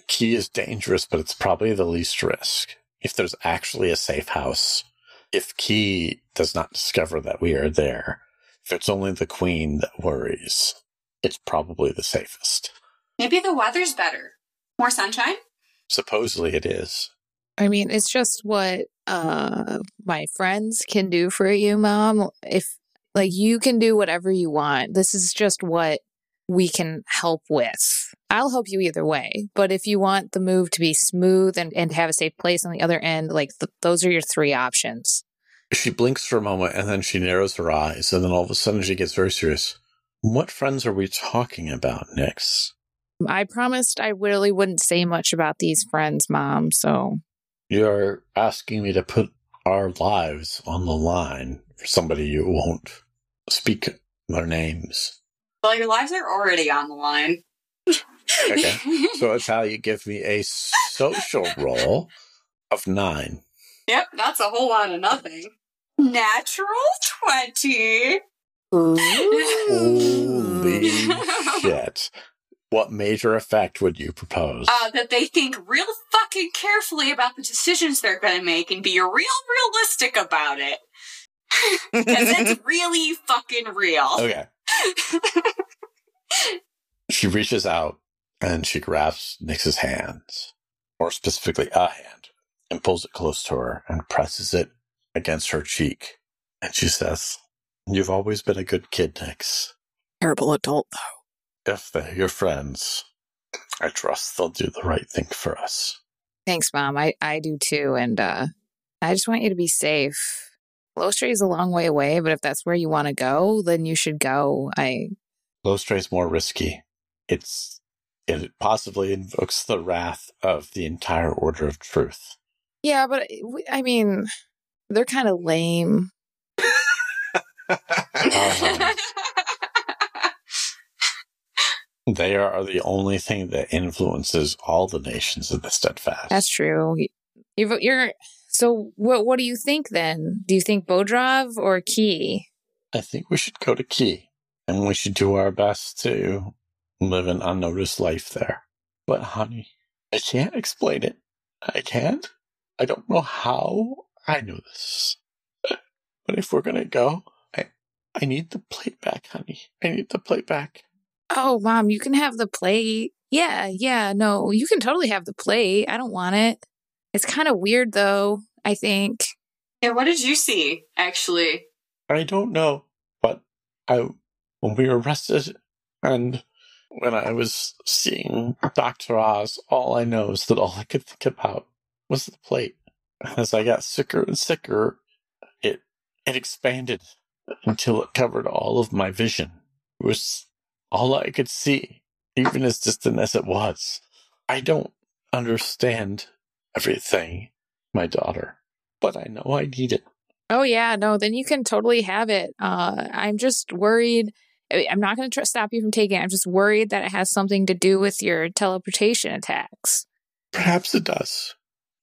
[SPEAKER 1] Qi is dangerous, but it's probably the least risk. If there's actually a safe house, if Qi does not discover that we are there, if it's only the Queen that worries, it's probably the safest.
[SPEAKER 3] Maybe the weather's better. More sunshine?
[SPEAKER 1] Supposedly it is.
[SPEAKER 2] I mean, it's just what uh my friends can do for you, mom. If like you can do whatever you want. This is just what we can help with. I'll help you either way. But if you want the move to be smooth and, and have a safe place on the other end, like th- those are your three options.
[SPEAKER 1] She blinks for a moment and then she narrows her eyes, and then all of a sudden she gets very serious. What friends are we talking about, Nix?
[SPEAKER 2] I promised I really wouldn't say much about these friends, mom. So
[SPEAKER 1] You're asking me to put our lives on the line for somebody you won't speak their names.
[SPEAKER 3] Well, your lives are already on the line.
[SPEAKER 1] Okay. [laughs] So it's how you give me a social roll of nine.
[SPEAKER 3] yep, that's a whole lot of nothing. Natural 20.
[SPEAKER 1] Holy [laughs] shit. What major effect would you propose?
[SPEAKER 3] Uh, that they think real fucking carefully about the decisions they're going to make and be real realistic about it. [laughs] Because it's [laughs] really fucking real.
[SPEAKER 1] okay. She reaches out and she grabs Nix's hands, or specifically a hand, and pulls it close to her and presses it against her cheek. And she says, You've always been a good kid, Nix.
[SPEAKER 2] terrible adult though.
[SPEAKER 1] If they're your friends, I trust they'll do the right thing for us.
[SPEAKER 2] Thanks, mom. I I do too, and uh I just want you to be safe. Lostrei is a long way away, but if that's where you want to go, then you should go. I
[SPEAKER 1] Lostrei's more risky. It's it possibly invokes the wrath of the entire Order of Truth.
[SPEAKER 2] yeah, but I mean, they're kind of lame. [laughs]
[SPEAKER 1] They are the only thing that influences all the nations of the steadfast.
[SPEAKER 2] That's true. You've, you're so. What what do you think then? Do you think Bodrov or Qi?
[SPEAKER 1] I think we should go to Qi, and we should do our best to live an unnoticed life there. But honey, I can't explain it. I can't. I don't know how I know this. [laughs] But if we're gonna go, I I need the plate back, honey. I need the plate back.
[SPEAKER 2] Oh, mom, you can have the plate. Yeah, yeah. No, you can totally have the plate. I don't want it. It's kind of weird though. I think.
[SPEAKER 3] yeah, what did you see, actually?
[SPEAKER 1] I don't know, but I when we were arrested and when I was seeing Dr. Oz, all I know is that all I could think about was the plate. [laughs] As I got sicker and sicker, it it expanded until it covered all of my vision. It was all I could see, even as distant as it was. I don't understand everything, my daughter, but I know I need it.
[SPEAKER 2] Oh yeah, no, then you can totally have it. Uh, I'm just worried. I'm not going to tr- stop you from taking it. I'm just worried that it has something to do with your teleportation attacks.
[SPEAKER 1] Perhaps it does.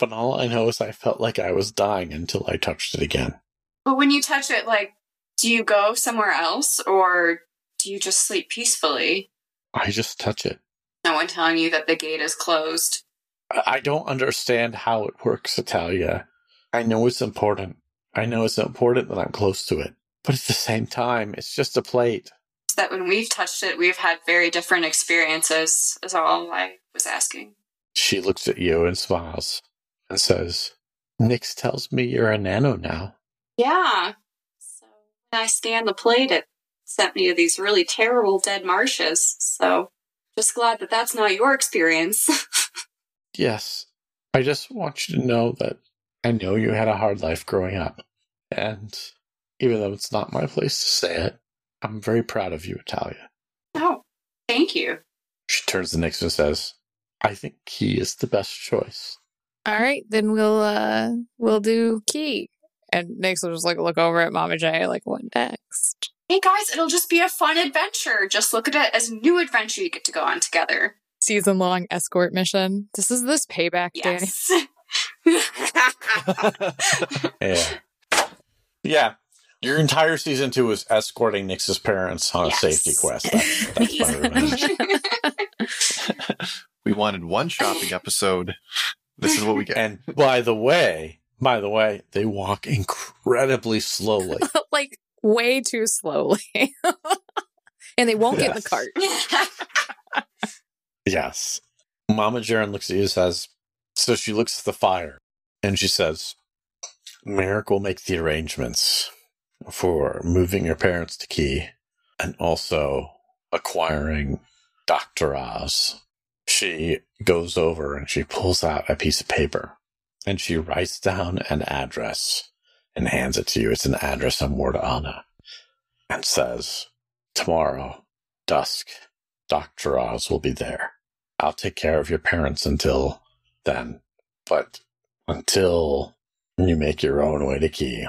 [SPEAKER 1] But all I know is I felt like I was dying until I touched it again.
[SPEAKER 3] But when you touch it, like, do you go somewhere else or do you just sleep peacefully?
[SPEAKER 1] I just touch it.
[SPEAKER 3] No one telling you that the gate is closed.
[SPEAKER 1] I I don't understand how it works, Italia. I know it's important. I know it's important that I'm close to it. But at the same time, it's just a plate.
[SPEAKER 3] That when we've touched it, we've had very different experiences, is all I was asking.
[SPEAKER 1] She looks at you and smiles and says, Nix tells me you're a nano now.
[SPEAKER 3] Yeah. So I scanned the plate, it sent me to these really terrible dead marshes. So just glad that that's not your experience. [laughs]
[SPEAKER 1] Yes, I just want you to know that I know you had a hard life growing up. And even though it's not my place to say it, I'm very proud of you, Italia.
[SPEAKER 3] oh, thank you.
[SPEAKER 1] She turns to Nix and says, I think he is the best choice.
[SPEAKER 2] All right, then we'll uh we'll do Qi. And Nix will just like look over at Mama J, like, what next?
[SPEAKER 3] Hey guys, it'll just be a fun adventure. Just look at it as a new adventure you get to go on together.
[SPEAKER 2] Season long escort mission. This is this payback day.
[SPEAKER 3] Yes. [laughs] [laughs]
[SPEAKER 1] Yeah. yeah. Your entire season two was escorting Nix's parents on a safety quest. That's, [laughs] that's my revenge.
[SPEAKER 4] We wanted one shopping episode. This is what we get.
[SPEAKER 1] And by the way, by the way, they walk incredibly slowly. [laughs]
[SPEAKER 2] like way too slowly. [laughs] and they won't get in the cart. [laughs]
[SPEAKER 1] Yes. Mama Jaren looks at you and says, so she looks at the fire and she says, Merrick will make the arrangements for moving your parents to Qi and also acquiring Dr. Oz. She goes over and she pulls out a piece of paper and she writes down an address and hands it to you. It's an address on Wardana and says, Tomorrow, dusk, Dr. Oz will be there. I'll take care of your parents until then. But until you make your own way to Qi,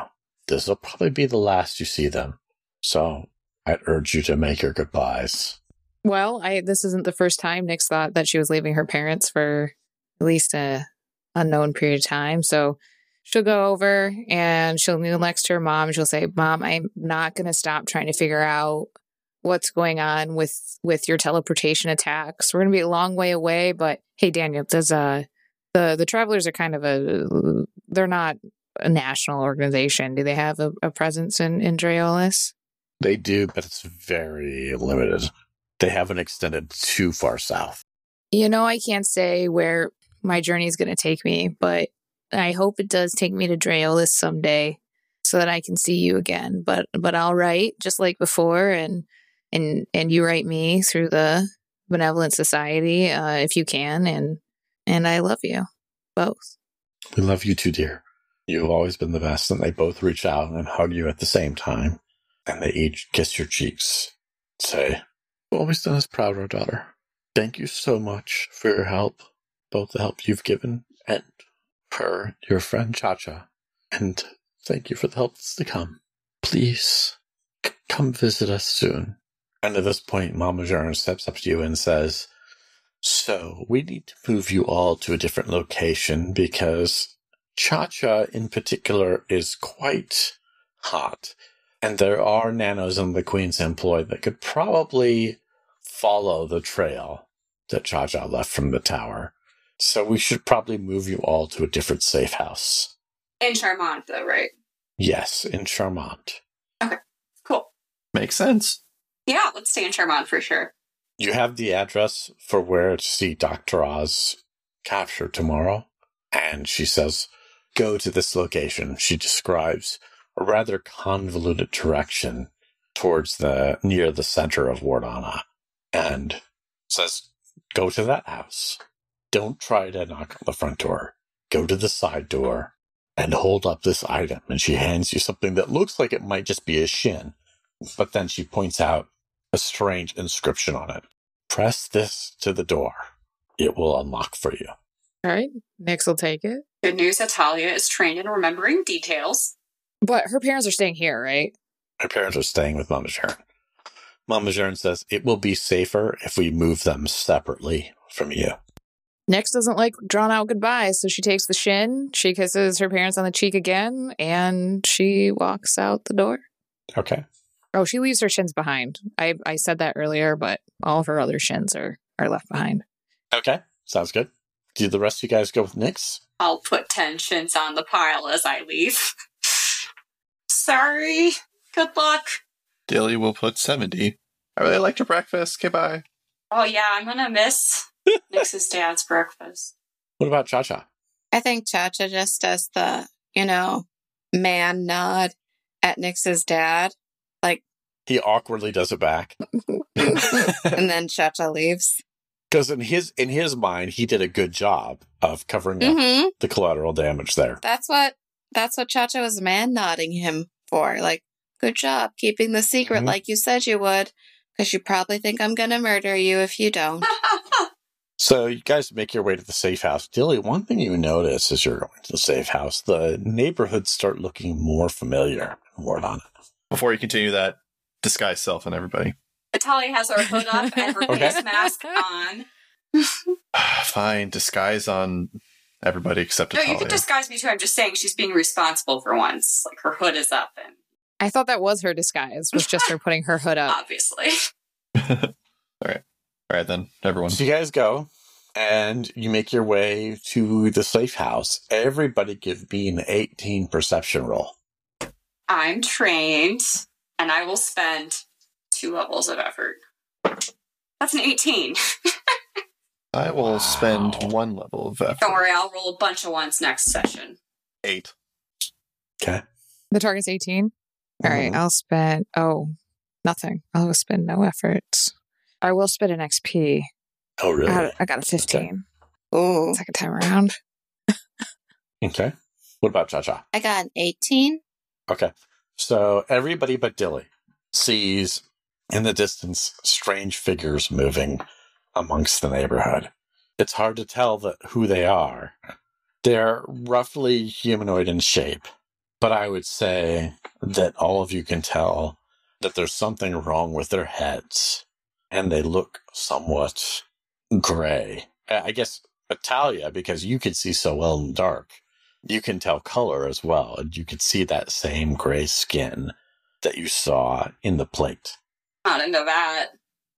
[SPEAKER 1] this will probably be the last you see them. So I'd urge you to make your goodbyes.
[SPEAKER 2] Well, I this isn't the first time Nix thought that she was leaving her parents for at least a unknown period of time. So she'll go over and she'll kneel next to her mom. She'll say, "Mom, I'm not going to stop trying to figure out what's going on with with your teleportation attacks. We're going to be a long way away, but hey, Daniel, does uh the the travelers are kind of a they're not a national organization. Do they have a, a presence in in Draolis?
[SPEAKER 1] They do, but it's very limited. They haven't extended too far south.
[SPEAKER 2] You know, I can't say where my journey is going to take me, but I hope it does take me to Draolis someday so that I can see you again. But but I'll write just like before and and and you write me through the benevolent society uh, if you can and and I love you both.
[SPEAKER 1] We love you too, dear. You've always been the best. And they both reach out and hug you at the same time. And they each kiss your cheeks. Say, "You've always done us proud, our daughter. Thank you so much for your help, both the help you've given and for your friend Cha Cha. And thank you for the help that's to come. Please c- come visit us soon. And at this point, Mama Jaren steps up to you and says, So we need to move you all to a different location because Cha Cha in particular is quite hot. And there are nanos in the Queen's employ that could probably follow the trail that Cha Cha left from the tower. So we should probably move you all to a different safe house.
[SPEAKER 3] In Charmonde, though, right?
[SPEAKER 1] Yes, in Charmonde.
[SPEAKER 3] Okay, cool.
[SPEAKER 4] Makes sense.
[SPEAKER 3] Yeah, let's stay in Charmonde for sure.
[SPEAKER 1] You have the address for where to see Dr. Oz captured tomorrow. And she says, go to this location. She describes a rather convoluted direction towards the, near the center of Wardana. And says, Go to that house. Don't try to knock on the front door. Go to the side door and hold up this item. And she hands you something that looks like it might just be a shin, but then she points out a strange inscription on it. Press this to the door. It will unlock for you.
[SPEAKER 2] All right. Nix will take it.
[SPEAKER 3] Good news, Atalia is trained in remembering details.
[SPEAKER 2] But her parents are staying here, right?
[SPEAKER 1] Her parents are staying with Mama Jaren. Mama Jaren says it will be safer if we move them separately from you.
[SPEAKER 2] Nix doesn't like drawn out goodbyes, so she takes the shin, she kisses her parents on the cheek again, and she walks out the door.
[SPEAKER 1] Okay.
[SPEAKER 2] Oh, she leaves her shins behind. I, I said that earlier, but all of her other shins are, are left behind.
[SPEAKER 1] Okay. Sounds good. Do the rest of you guys go with Nix?
[SPEAKER 3] I'll put tensions on the pile as I leave. [laughs] Sorry. Good luck.
[SPEAKER 4] Dilly will put 70. I really liked your breakfast. Okay, bye.
[SPEAKER 3] Oh yeah, I'm gonna miss [laughs] Nix's dad's breakfast.
[SPEAKER 1] What about Cha Cha?
[SPEAKER 5] I think Cha Cha just does the, you know, man nod at Nix's dad.
[SPEAKER 1] Like, he awkwardly does it back. [laughs] [laughs]
[SPEAKER 5] and then Cha Cha leaves.
[SPEAKER 1] Because in his in his mind, he did a good job of covering up
[SPEAKER 5] hmm
[SPEAKER 1] the collateral damage there.
[SPEAKER 5] That's what that's what Cha Cha was man nodding him for. Like, good job keeping the secret
[SPEAKER 1] Mhm.
[SPEAKER 5] like you said you would. Because you probably think I'm gonna murder you if you don't. [laughs]
[SPEAKER 1] So you guys make your way to the safe house. Dilly, one thing you notice as you're going to the safe house, the neighborhoods start looking more familiar. Word on it.
[SPEAKER 4] Before you continue that, disguise self and everybody.
[SPEAKER 3] Atalia has her hood up and her [laughs]
[SPEAKER 1] Okay.
[SPEAKER 3] face mask on. [sighs]
[SPEAKER 4] Fine, disguise on everybody except
[SPEAKER 3] No, you can disguise me too. I'm just saying she's being responsible for once. Like her hood is up and
[SPEAKER 2] I thought that was her disguise, was just her putting her hood up. [laughs]
[SPEAKER 3] obviously. [laughs]
[SPEAKER 4] All right, Alright then, everyone.
[SPEAKER 1] So you guys go and you make your way to the safe house. Everybody give me an 18 perception roll.
[SPEAKER 3] I'm trained and I will spend two levels of effort. That's an 18. [laughs]
[SPEAKER 4] I will spend one level of effort.
[SPEAKER 3] Don't worry, I'll roll a bunch of ones next session.
[SPEAKER 4] Eight.
[SPEAKER 1] Okay.
[SPEAKER 2] The target's 18. All right,
[SPEAKER 1] Mhm.
[SPEAKER 2] I'll spend, oh, nothing. I'll spend no effort. I will spend an XP.
[SPEAKER 1] Oh, really?
[SPEAKER 2] I, got, I got a 15.
[SPEAKER 5] Ooh.
[SPEAKER 2] Second time around.
[SPEAKER 1] Okay. What about Cha Cha?
[SPEAKER 5] I got an 18.
[SPEAKER 1] Okay. So everybody but Dilly sees in the distance strange figures moving amongst the neighborhood. It's hard to tell that who they are. They're roughly humanoid in shape, but I would say that all of you can tell that there's something wrong with their heads, and they look somewhat gray. I guess Italia, because you could see so well in the dark, you can tell color as well, and you could see that same gray skin that you saw in the plate.
[SPEAKER 3] Not into that.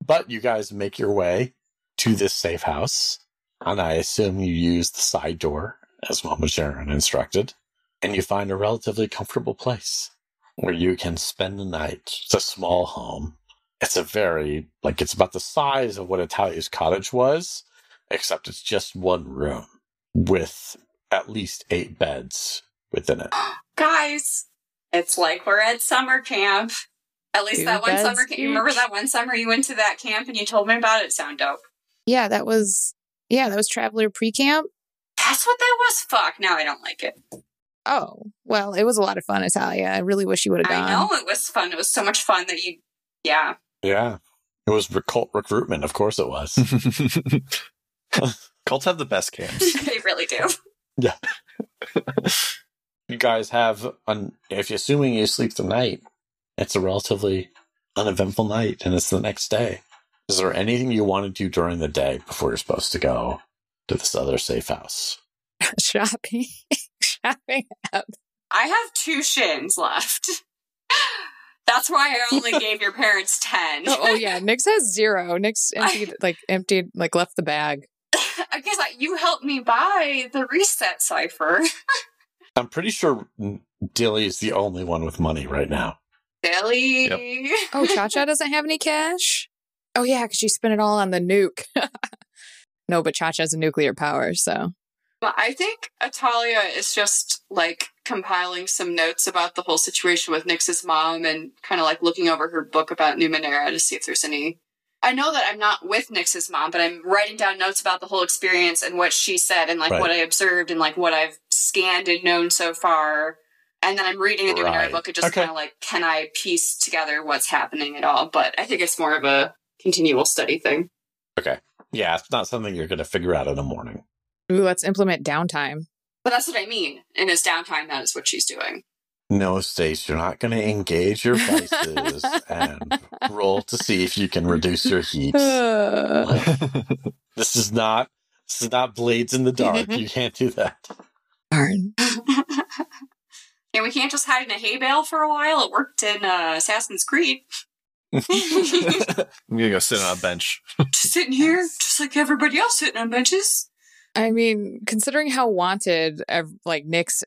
[SPEAKER 1] But you guys make your way to this safe house, and I assume you use the side door as Mama Jaren instructed, and you find a relatively comfortable place where you can spend the night. It's a small home. It's a very, like, it's about the size of what Italia's cottage was, except it's just one room with at least eight beds within it.
[SPEAKER 3] Guys, it's like we're at summer camp. At least
[SPEAKER 2] Two
[SPEAKER 3] that one
[SPEAKER 2] beds
[SPEAKER 3] summer camp. You remember that one summer you went to that camp and you told me about it? Sound dope.
[SPEAKER 2] Yeah, that was, yeah, that was Traveler Pre Camp.
[SPEAKER 3] That's what that was. Fuck. Now I don't like it.
[SPEAKER 2] Oh, well, it was a lot of fun, Italia. I really wish you would have gone.
[SPEAKER 3] I know it was fun. It was so much fun that you, yeah.
[SPEAKER 1] Yeah. It was cult recruitment. Of course it was. [laughs] [laughs]
[SPEAKER 4] Cults have the best camps. [laughs]
[SPEAKER 3] they really do. Yeah.
[SPEAKER 1] you guys have, un- if you're assuming you sleep the night, it's a relatively uneventful night and it's the next day. Is there anything you want to do during the day before you're supposed to go to this other safe house?
[SPEAKER 2] Shopping. Shopping out. [laughs]
[SPEAKER 3] I have two shins left. That's why I only gave your parents 10.
[SPEAKER 2] Oh, oh, yeah, Nix has zero. Nix [laughs] emptied, like, emptied, like, left the bag.
[SPEAKER 3] I guess I, you helped me buy the reset cipher. [laughs]
[SPEAKER 1] I'm pretty sure Dilly is the only one with money right now.
[SPEAKER 3] Billy.
[SPEAKER 2] Oh, Cha Cha doesn't have any cash? Oh, yeah, because she spent it all on the nuke. no, but Cha Cha has a nuclear power, so.
[SPEAKER 3] I think Atalia is just like compiling some notes about the whole situation with Nix's mom and kind of like looking over her book about Numenera to see if there's any I know that I'm not with Nix's mom, but I'm writing down notes about the whole experience and what she said and like
[SPEAKER 1] Right.
[SPEAKER 3] what I observed and like what I've scanned and known so far. And then I'm reading a Numenera book and just
[SPEAKER 1] Okay.
[SPEAKER 3] kind of like, can I piece together what's happening at all? But I think it's more of a continual study thing. Okay.
[SPEAKER 1] Yeah, it's not something you're going to figure out in a morning.
[SPEAKER 2] Ooh, let's implement downtime.
[SPEAKER 3] But that's what I mean. In his downtime, that is what she's doing.
[SPEAKER 1] No, Stace, you're not going to engage your vices [laughs] and roll to see if you can reduce your heat. [laughs] This is not. This is not blades in the dark. [laughs] you can't do that.
[SPEAKER 2] Darn.
[SPEAKER 3] and we can't just hide in a hay bale for a while. It worked in uh, Assassin's Creed.
[SPEAKER 4] I'm gonna go sit on a bench.
[SPEAKER 3] just sitting here, just like everybody else sitting on benches.
[SPEAKER 2] I mean, considering how wanted ev- like Nix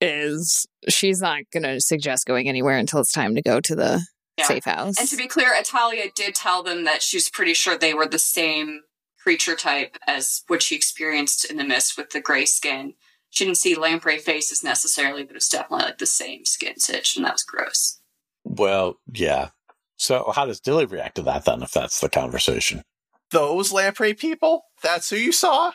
[SPEAKER 2] is, she's not going to suggest going anywhere until it's time to go to the
[SPEAKER 3] Yeah.
[SPEAKER 2] safe house.
[SPEAKER 3] And to be clear, Italia did tell them that she was pretty sure they were the same creature type as what she experienced in the mist with the gray skin. She didn't see lamprey faces necessarily, but it's definitely like the same skin stitch, and that was gross.
[SPEAKER 1] Well, yeah. So, how does Dilly react to that then? If that's the conversation,
[SPEAKER 4] Those lamprey people? That's who you saw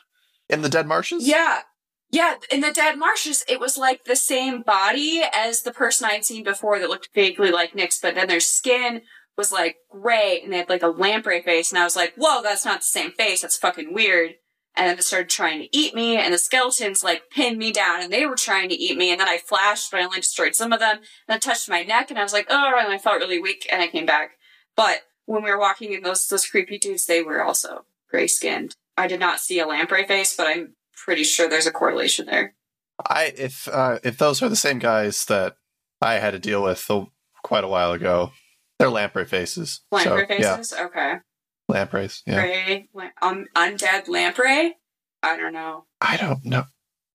[SPEAKER 4] in the dead marshes?
[SPEAKER 3] Yeah. Yeah, in the Dead Marshes, it was like the same body as the person I'd seen before that looked vaguely like Nix, but then their skin was like gray and they had like a lamprey face, and I was like, whoa, that's not the same face, that's fucking weird. And then they started trying to eat me, and the skeletons like pinned me down, and they were trying to eat me, and then I flashed, but I only destroyed some of them, and I touched my neck, and I was like, oh, and I felt really weak, and I came back. But when we were walking in those those creepy dudes, they were also gray skinned. I did not see a lamprey face, but I'm pretty sure there's a correlation there.
[SPEAKER 4] I if uh, if those are the same guys that I had to deal with uh, quite a while ago, they're lamprey faces.
[SPEAKER 3] Lamprey
[SPEAKER 4] So, Yeah,
[SPEAKER 3] faces? Okay.
[SPEAKER 4] lampreys. Yeah.
[SPEAKER 3] Um, undead lamprey? I don't know.
[SPEAKER 4] I don't know.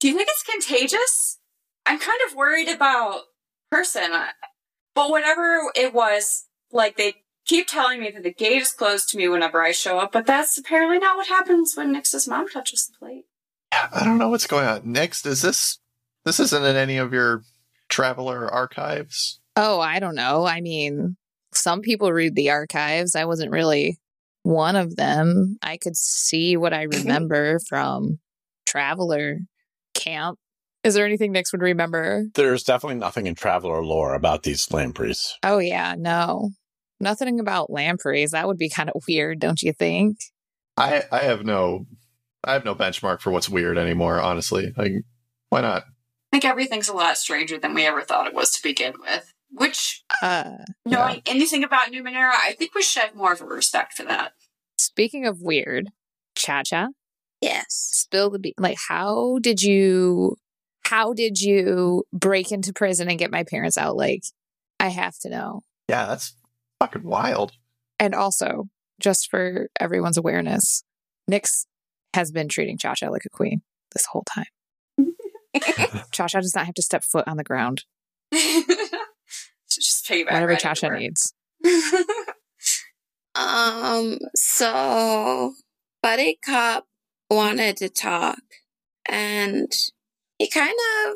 [SPEAKER 3] Do you think it's contagious? I'm kind of worried about person. But whatever it was, like they keep telling me that the gate is closed to me whenever I show up, but that's apparently not what happens when Nix's mom touches the plate.
[SPEAKER 4] I don't know what's going on. Next, is this this isn't in any of your traveler archives?
[SPEAKER 2] oh, I don't know. I mean, some people read the archives. I wasn't really one of them. I could see what I [laughs] remember from Traveler Camp. Is there anything Nix would remember?
[SPEAKER 1] there's definitely nothing in Traveler lore about these lampreys.
[SPEAKER 2] Oh, yeah, no. Nothing about lampreys. That would be kind of [laughs] weird, don't you think?
[SPEAKER 4] I I have no I have no benchmark for what's weird anymore. Honestly, like why not?
[SPEAKER 3] I think everything's a lot stranger than we ever thought it was to begin with. Which,
[SPEAKER 2] Uh,
[SPEAKER 3] knowing anything about Numenera, I think we should have more of a respect for that.
[SPEAKER 2] speaking of weird, Cha Cha,
[SPEAKER 5] Yes.
[SPEAKER 2] spill the bean. Like, how did you, how did you break into prison and get my parents out? Like, I have to know.
[SPEAKER 4] Yeah, that's fucking wild.
[SPEAKER 2] And also, just for everyone's awareness, Nix has been treating Cha Cha like a queen this whole time. [laughs] Cha Cha does not have to step foot on the ground
[SPEAKER 3] just piggyback
[SPEAKER 2] whenever
[SPEAKER 3] right
[SPEAKER 2] Cha Cha needs. [laughs]
[SPEAKER 5] Um, so Buddy Cop wanted to talk and he kind of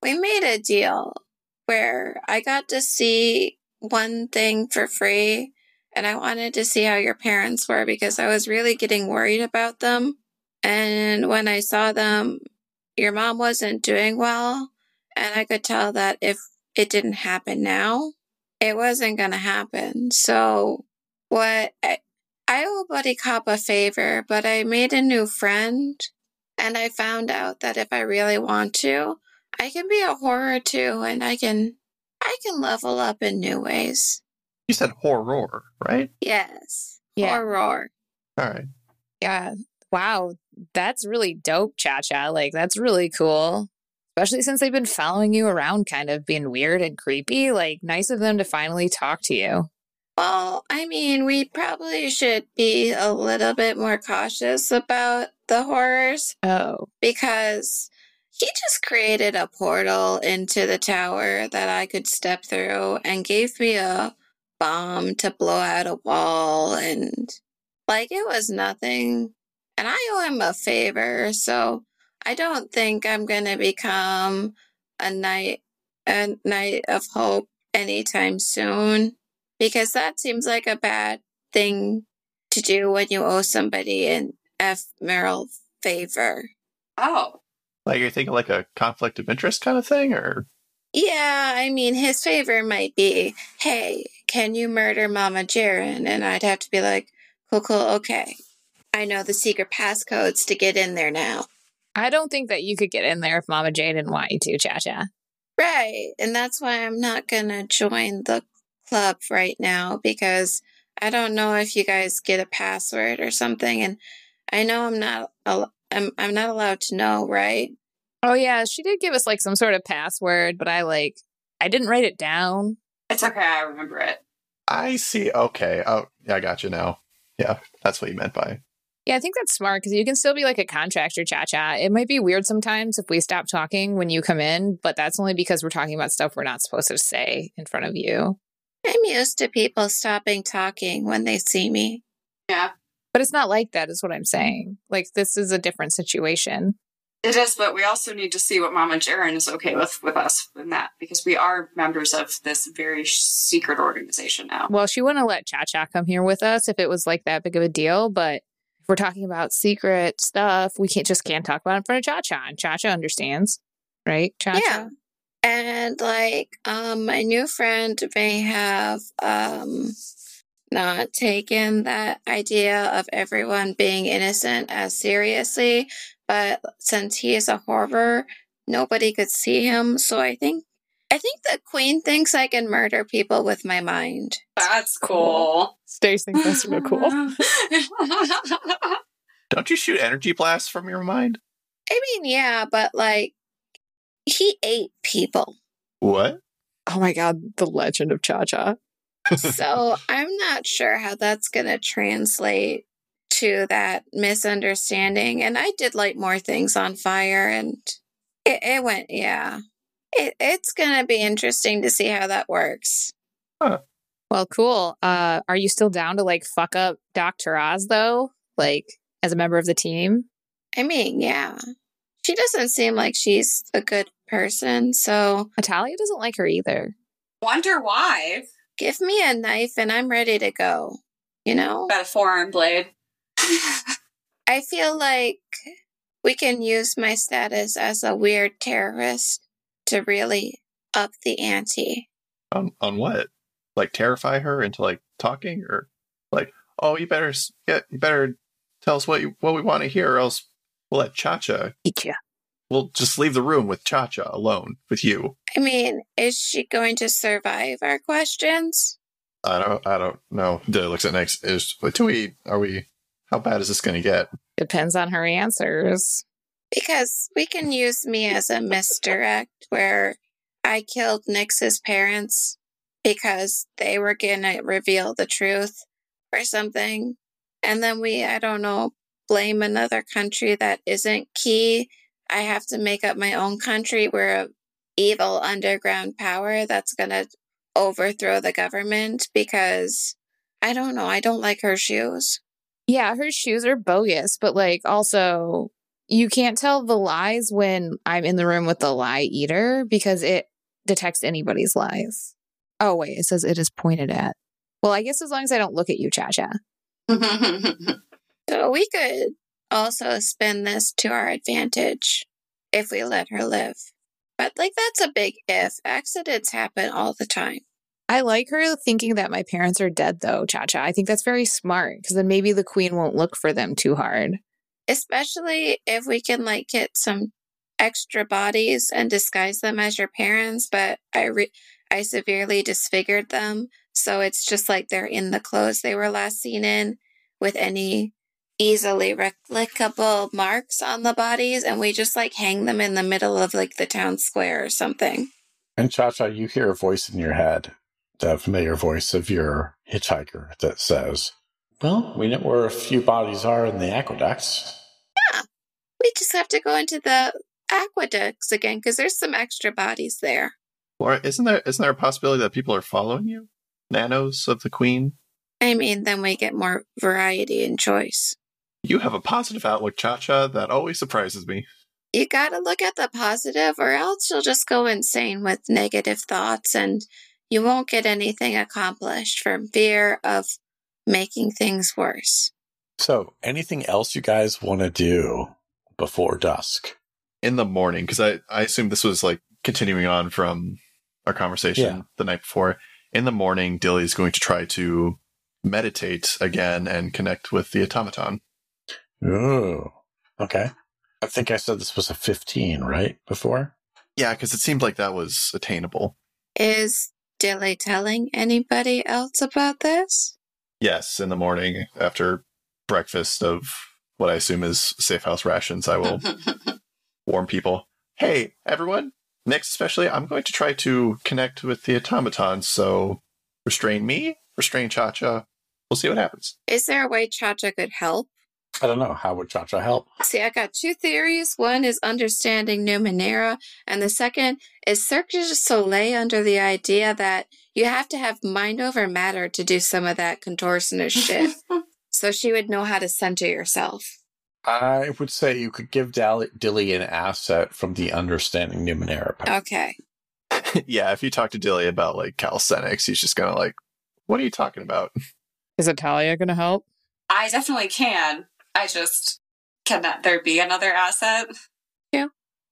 [SPEAKER 5] we made a deal where I got to see one thing for free and I wanted to see how your parents were because I was really getting worried about them. And when I saw them, your mom wasn't doing well and I could tell that if it didn't happen now, it wasn't going to happen. So what I, I owe Buddy Cop a favor, but I made a new friend and I found out that if I really want to, I can be a horror too and I can I can level up in new ways.
[SPEAKER 4] You said horror, right?
[SPEAKER 5] Yes.
[SPEAKER 2] Yeah.
[SPEAKER 5] Horror.
[SPEAKER 4] All right.
[SPEAKER 2] Yeah. Wow. That's really dope, Cha Cha. Like, that's really cool. Especially since they've been following you around, kind of being weird and creepy. Like, nice of them to finally talk to you.
[SPEAKER 5] Well, I mean, we probably should be a little bit more cautious about the horrors
[SPEAKER 2] Oh.
[SPEAKER 5] because he just created a portal into the tower that I could step through and gave me a bomb to blow out a wall and like it was nothing. And I owe him a favor, so I don't think I'm gonna become a knight a knight of hope anytime soon because that seems like a bad thing to do when you owe somebody an F ephemeral favor.
[SPEAKER 3] Oh.
[SPEAKER 4] Like are you're thinking like a conflict of interest kind of thing, or
[SPEAKER 5] Yeah, I mean, his favor might be, hey, can you murder Mama Jaren? And I'd have to be like, cool, cool, okay. I know the secret passcodes to get in there now.
[SPEAKER 2] I don't think that you could get in there if Mama J didn't want you to, Cha Cha.
[SPEAKER 5] Right. And that's why I'm not going to join the club right now because I don't know if you guys get a password or something. And I know I'm not, al- I'm, I'm not allowed to know, right?
[SPEAKER 2] Oh yeah, she did give us like some sort of password, but I like I didn't write it down.
[SPEAKER 3] It's okay, I remember it.
[SPEAKER 4] I see. Okay. Oh, yeah, I got you now. Yeah, that's what you meant by.
[SPEAKER 2] Yeah, I think that's smart because you can still be like a contractor, Cha Cha. It might be weird sometimes if we stop talking when you come in, but that's only because we're talking about stuff we're not supposed to say in front of you.
[SPEAKER 5] I'm used to people stopping talking when they see me.
[SPEAKER 3] Yeah.
[SPEAKER 2] But it's not like that, is what I'm saying. Like, this is a different situation.
[SPEAKER 3] It is, but we also need to see what Mama Jaren is okay with with us in that because we are members of this very secret organization now.
[SPEAKER 2] Well, she wouldn't have let Cha Cha come here with us if it was like that big of a deal, but if we're talking about secret stuff, we can't just can't talk about it in front of Cha Cha, and Cha Cha understands, right? Cha Cha.
[SPEAKER 5] Yeah. And like, um, my new friend may have, um, not taken that idea of everyone being innocent as seriously, but since he is a horror, nobody could see him. So I think, I think the queen thinks I can murder people with my mind.
[SPEAKER 3] That's cool.
[SPEAKER 2] Stace thinks that's real cool. [laughs]
[SPEAKER 4] Don't you shoot energy blasts from your mind?
[SPEAKER 5] I mean, yeah, but like, he ate people.
[SPEAKER 4] What?
[SPEAKER 2] Oh my god, the legend of Cha Cha. [laughs]
[SPEAKER 5] so I'm not sure how that's going to translate to that misunderstanding. And I did light more things on fire, and it, it went, yeah. It, it's going to be interesting to see how that works.
[SPEAKER 2] Well, cool. Uh, are you still down to like fuck up Dr. Oz though? Like as a member of the team?
[SPEAKER 5] I mean, yeah. She doesn't seem like she's a good person, so
[SPEAKER 2] Natalia doesn't like her either.
[SPEAKER 3] Wonder why?
[SPEAKER 5] Give me a knife and I'm ready to go. You know?
[SPEAKER 3] Got a forearm blade. [laughs]
[SPEAKER 5] I feel like we can use my status as a weird terrorist to really up the ante.
[SPEAKER 4] On on what? Like terrify her into like talking, or like, oh, you better get, you better tell us what you what we want to hear, or else we'll let Cha Cha.
[SPEAKER 2] Eat ya.
[SPEAKER 4] We'll just leave the room with Cha Cha alone with you.
[SPEAKER 5] I mean, is she going to survive our questions?
[SPEAKER 4] I don't I don't know. Dylan looks at next. Is do we are we? How bad is this going to get?
[SPEAKER 2] Depends on her answers.
[SPEAKER 5] Because we can use me as a misdirect where I killed Nix's parents because they were going to reveal the truth or something. And then we, I don't know, blame another country that isn't Qi. I have to make up my own country where a evil underground power that's going to overthrow the government because I don't know. I don't like her shoes.
[SPEAKER 2] Yeah, her shoes are bogus, but like also you can't tell the lies when I'm in the room with the lie eater because it detects anybody's lies. Oh wait, it says it is pointed at. Well, I guess as long as I don't look at you, Cha Cha. [laughs]
[SPEAKER 5] So we could also spin this to our advantage if we let her live. But like that's a big if. Accidents happen all the time.
[SPEAKER 2] I like her thinking that my parents are dead though, Cha Cha. I think that's very smart because then maybe the queen won't look for them too hard.
[SPEAKER 5] Especially if we can like get some extra bodies and disguise them as your parents, but I re- I severely disfigured them, so it's just like they're in the clothes they were last seen in with any easily replicable marks on the bodies and we just like hang them in the middle of like the town square or something.
[SPEAKER 1] And Cha Cha, you hear a voice in your head, the familiar voice of your hitchhiker that says, Well, we know where a few bodies are in the aqueducts. Yeah.
[SPEAKER 5] We just have to go into the aqueducts again because there's some extra bodies there.
[SPEAKER 4] Or isn't there isn't there a possibility that people are following you? Nanos of the Queen.
[SPEAKER 5] I mean, then we get more variety and choice.
[SPEAKER 4] You have a positive outlook, Cha Cha. That always surprises me.
[SPEAKER 5] You gotta look at the positive, or else you'll just go insane with negative thoughts and you won't get anything accomplished from fear of making things worse.
[SPEAKER 1] So, anything else you guys want to do before dusk?
[SPEAKER 4] In the morning, because I, I assume this was like continuing on from our conversation
[SPEAKER 1] Yeah.
[SPEAKER 4] the night before. In the morning, Dilly is going to try to meditate again and connect with the automaton.
[SPEAKER 1] Ooh. Okay. I think I said this was a 15, right? Before?
[SPEAKER 4] Yeah, because it seemed like that was attainable.
[SPEAKER 5] Is Dilly telling anybody else about this?
[SPEAKER 4] Yes, in the morning after breakfast of what I assume is safe house rations, I will [laughs] warn people. Hey, everyone, Nix especially, I'm going to try to connect with the automaton, so restrain me, restrain Cha Cha. We'll see what happens.
[SPEAKER 5] Is there a way Cha Cha could help?
[SPEAKER 1] I don't know. How would Cha Cha help?
[SPEAKER 5] See, I got two theories. One is understanding Numenera, and the second is Cirque du Soleil under the idea that you have to have mind over matter to do some of that contortionist shit. [laughs] so she would know how to center yourself.
[SPEAKER 1] I would say you could give Dally, Dilly an asset from the understanding Numenera power.
[SPEAKER 5] Okay. [laughs]
[SPEAKER 4] yeah, if you talk to Dilly about like calisthenics, he's just gonna like, what are you talking about?
[SPEAKER 2] Is Italia going to help?
[SPEAKER 3] I definitely can. I just cannot there be another asset?
[SPEAKER 1] Yeah,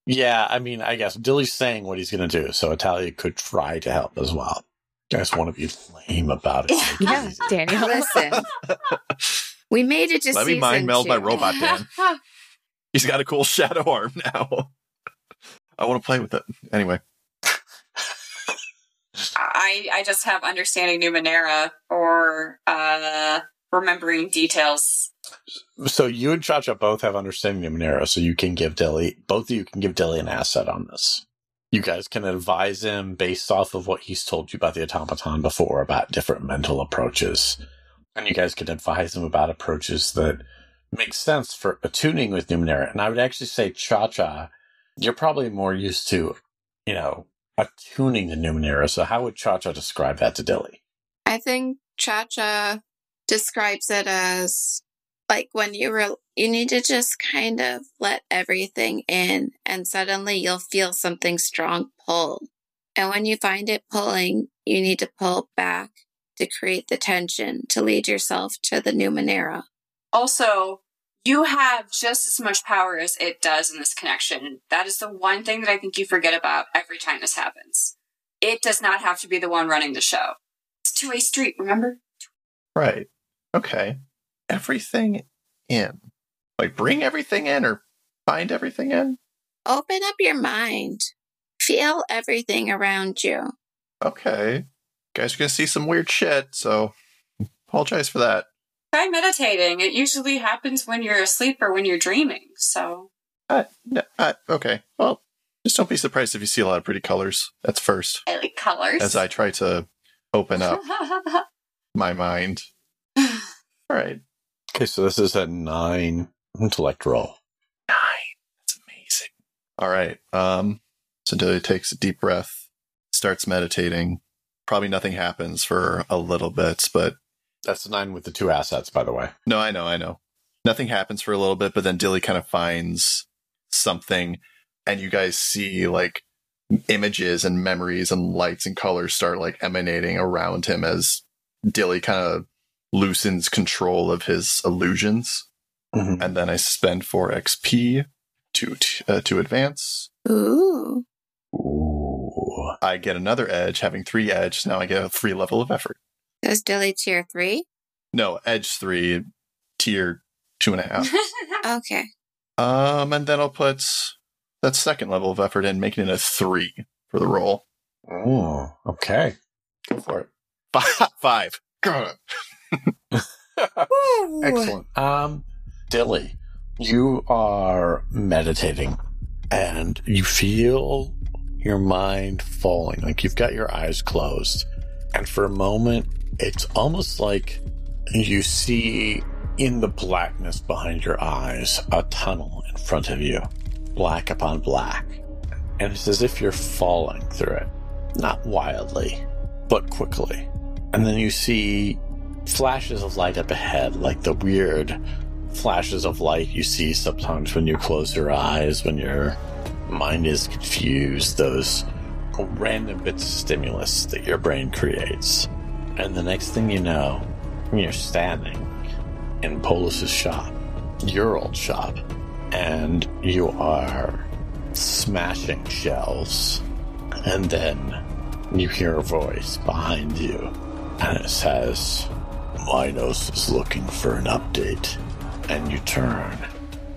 [SPEAKER 1] Yeah, I mean, I guess Dilly's saying what he's going to do, so Italia could try to help as well. I just want to be lame about it. Make it
[SPEAKER 2] Yeah. [laughs] Daniel.
[SPEAKER 5] Listen, we made it to
[SPEAKER 4] Let me mind meld my robot, Dan. [laughs] He's got a cool shadow arm now. I want to play with it. Anyway,
[SPEAKER 3] I I just have understanding Numenera or uh remembering details.
[SPEAKER 1] So you and Cha Cha both have understanding of Numenera, so you can give Dilly, both of you can give Dilly an asset on this. You guys can advise him based off of what he's told you about the automaton before about different mental approaches. And you guys can advise him about approaches that make sense for attuning with Numenera. And I would actually say Cha Cha, you're probably more used to, you know, attuning the Numenera. So how would Cha Cha describe that to Dilly?
[SPEAKER 5] I think Cha Cha describes it as like when you were you need to just kind of let everything in and suddenly you'll feel something strong pull. And when you find it pulling, you need to pull back to create the tension to lead yourself to the Numenera.
[SPEAKER 3] Also, you have just as much power as it does in this connection. That is the one thing that I think you forget about every time this happens. It does not have to be the one running the show. It's two way street, remember?
[SPEAKER 4] right. Okay. Everything in. Like bring everything in or find everything in?
[SPEAKER 5] Open up your mind. Feel everything around you.
[SPEAKER 4] Okay. guys are gonna see some weird shit, so apologize for that.
[SPEAKER 3] Try meditating. It usually happens when you're asleep or when you're dreaming. So,
[SPEAKER 4] Uh, no, uh, okay. Well, just don't be surprised if you see a lot of pretty colors. That's first.
[SPEAKER 3] I like colors.
[SPEAKER 4] As I try to open up [laughs] my mind. [sighs] All right.
[SPEAKER 1] Okay, so this is a nine intellect roll.
[SPEAKER 4] Nine. That's amazing. All right. Um, so Dilly takes a deep breath, starts meditating. Probably nothing happens for a little bit, but
[SPEAKER 1] That's the nine with the two assets, by the way.
[SPEAKER 4] no, I know, I know. Nothing happens for a little bit, but then Dilly kind of finds something, and you guys see like images and memories and lights and colors start like emanating around him as Dilly kind of loosens control of his illusions.
[SPEAKER 1] Mm-hmm.
[SPEAKER 4] and then I spend four XP to uh, to advance.
[SPEAKER 5] Ooh.
[SPEAKER 1] Ooh.
[SPEAKER 4] I get another edge, having three edge. Now I get a three level of effort.
[SPEAKER 5] Does Dilly tier three?
[SPEAKER 4] No, edge three, tier two and a half. [laughs]
[SPEAKER 5] Okay.
[SPEAKER 4] um, and then I'll put that second level of effort in, making it a three for the roll.
[SPEAKER 1] Oh, okay. Go for it.
[SPEAKER 4] Five. Five. [laughs] God.
[SPEAKER 1] Excellent. Um, Dilly, you are meditating and you feel your mind falling. Like you've got your eyes closed. And for a moment, it's almost like you see in the blackness behind your eyes a tunnel in front of you, black upon black. And it's as if you're falling through it. Not wildly, but quickly. And then you see flashes of light up ahead, like the weird flashes of light you see sometimes when you close your eyes, when your mind is confused, those random bits of stimulus that your brain creates. And the next thing you know, you're standing in Polis's shop, your old shop, and you are smashing shelves. And then you hear a voice behind you, and it says, Minos is looking for an update. And you turn,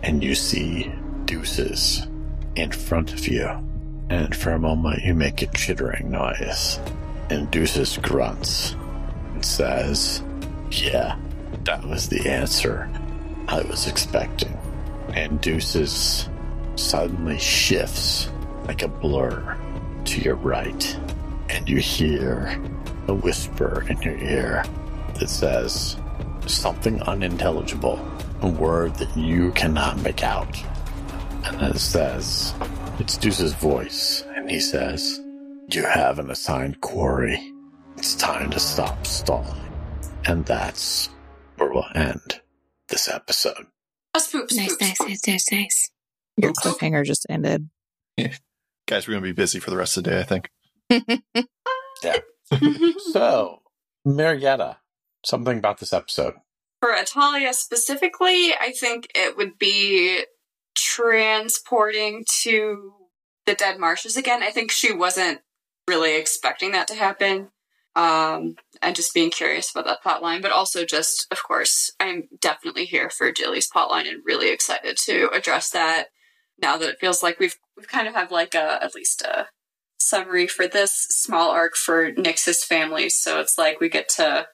[SPEAKER 1] and you see Deuces in front of you. And for a moment, you make a chittering noise. And Deuces grunts and says, Yeah, that was the answer I was expecting. And Deuces suddenly shifts like a blur to your right. And you hear a whisper in your ear that says something unintelligible, a word that you cannot make out. And it says, it's Deuce's voice, and he says, You have an assigned quarry. It's time to stop stalling. And that's where we'll end this episode.
[SPEAKER 3] Oh, a spoop, spoop,
[SPEAKER 5] Nice, nice, nice, nice, nice.
[SPEAKER 2] Your cliffhanger just ended.
[SPEAKER 4] Guys, we're going to be busy for the rest of the day, I think. [laughs] Yeah.
[SPEAKER 1] so, Marietta, something about this episode.
[SPEAKER 3] For Atalia specifically, I think it would be transporting to the dead marshes again. I think she wasn't really expecting that to happen. Um, and just being curious about that plot line, but also just, of course, I'm definitely here for Dilly's plot line and really excited to address that now that it feels like we've we've kind of have like a at least a summary for this small arc for Nix's family. So it's like we get to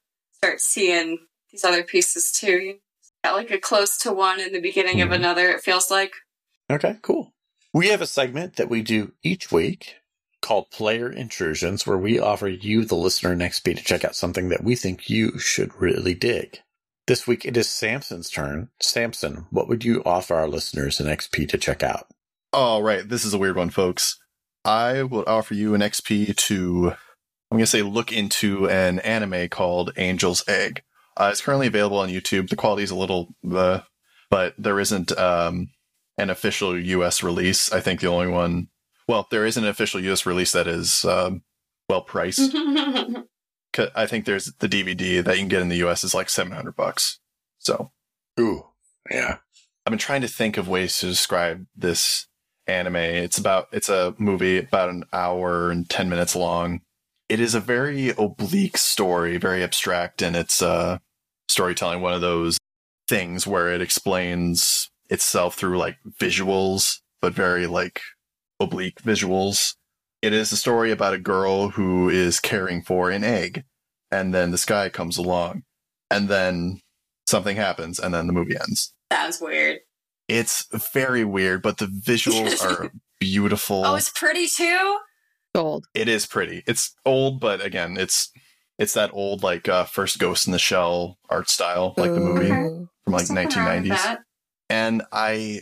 [SPEAKER 3] start seeing these other pieces too. Got like a close to one in the beginning of
[SPEAKER 1] Mhm.
[SPEAKER 3] another, it feels like.
[SPEAKER 1] Okay, cool. We have a segment that we do each week called Player Intrusions, where we offer you, the listener, an XP to check out something that we think you should really dig. This week it is Samson's turn. Samson, what would you offer our listeners an XP to check out?
[SPEAKER 4] All right, this is a weird one, folks. I will offer you an XP to, I'm going to say, look into an anime called Angel's Egg. Uh, it's currently available on YouTube. The quality is a little, uh, but there isn't um, an official US release. I think the only one, well, there is an official US release that is um, well priced. [laughs] I think there's the DVD that you can get in the US is like 700 bucks. So
[SPEAKER 1] Ooh, yeah.
[SPEAKER 4] I've been trying to think of ways to describe this anime. It's about it's a movie about an hour and 10 minutes long. It is a very oblique story, very abstract in its uh storytelling, one of those things where it explains itself through like visuals, but very like oblique visuals. It is a story about a girl who is caring for an egg, and then this guy comes along, and then something happens, and then the movie ends.
[SPEAKER 3] Sounds weird.
[SPEAKER 4] It's very weird, but the visuals [laughs] are beautiful.
[SPEAKER 3] Oh, it's pretty too?
[SPEAKER 2] Gold.
[SPEAKER 4] it is pretty. It's old, but again, it's it's that old like uh, first Ghost in the Shell art style, like the movie
[SPEAKER 2] Ooh.
[SPEAKER 4] from like
[SPEAKER 3] Something wrong with
[SPEAKER 4] 1990s. And I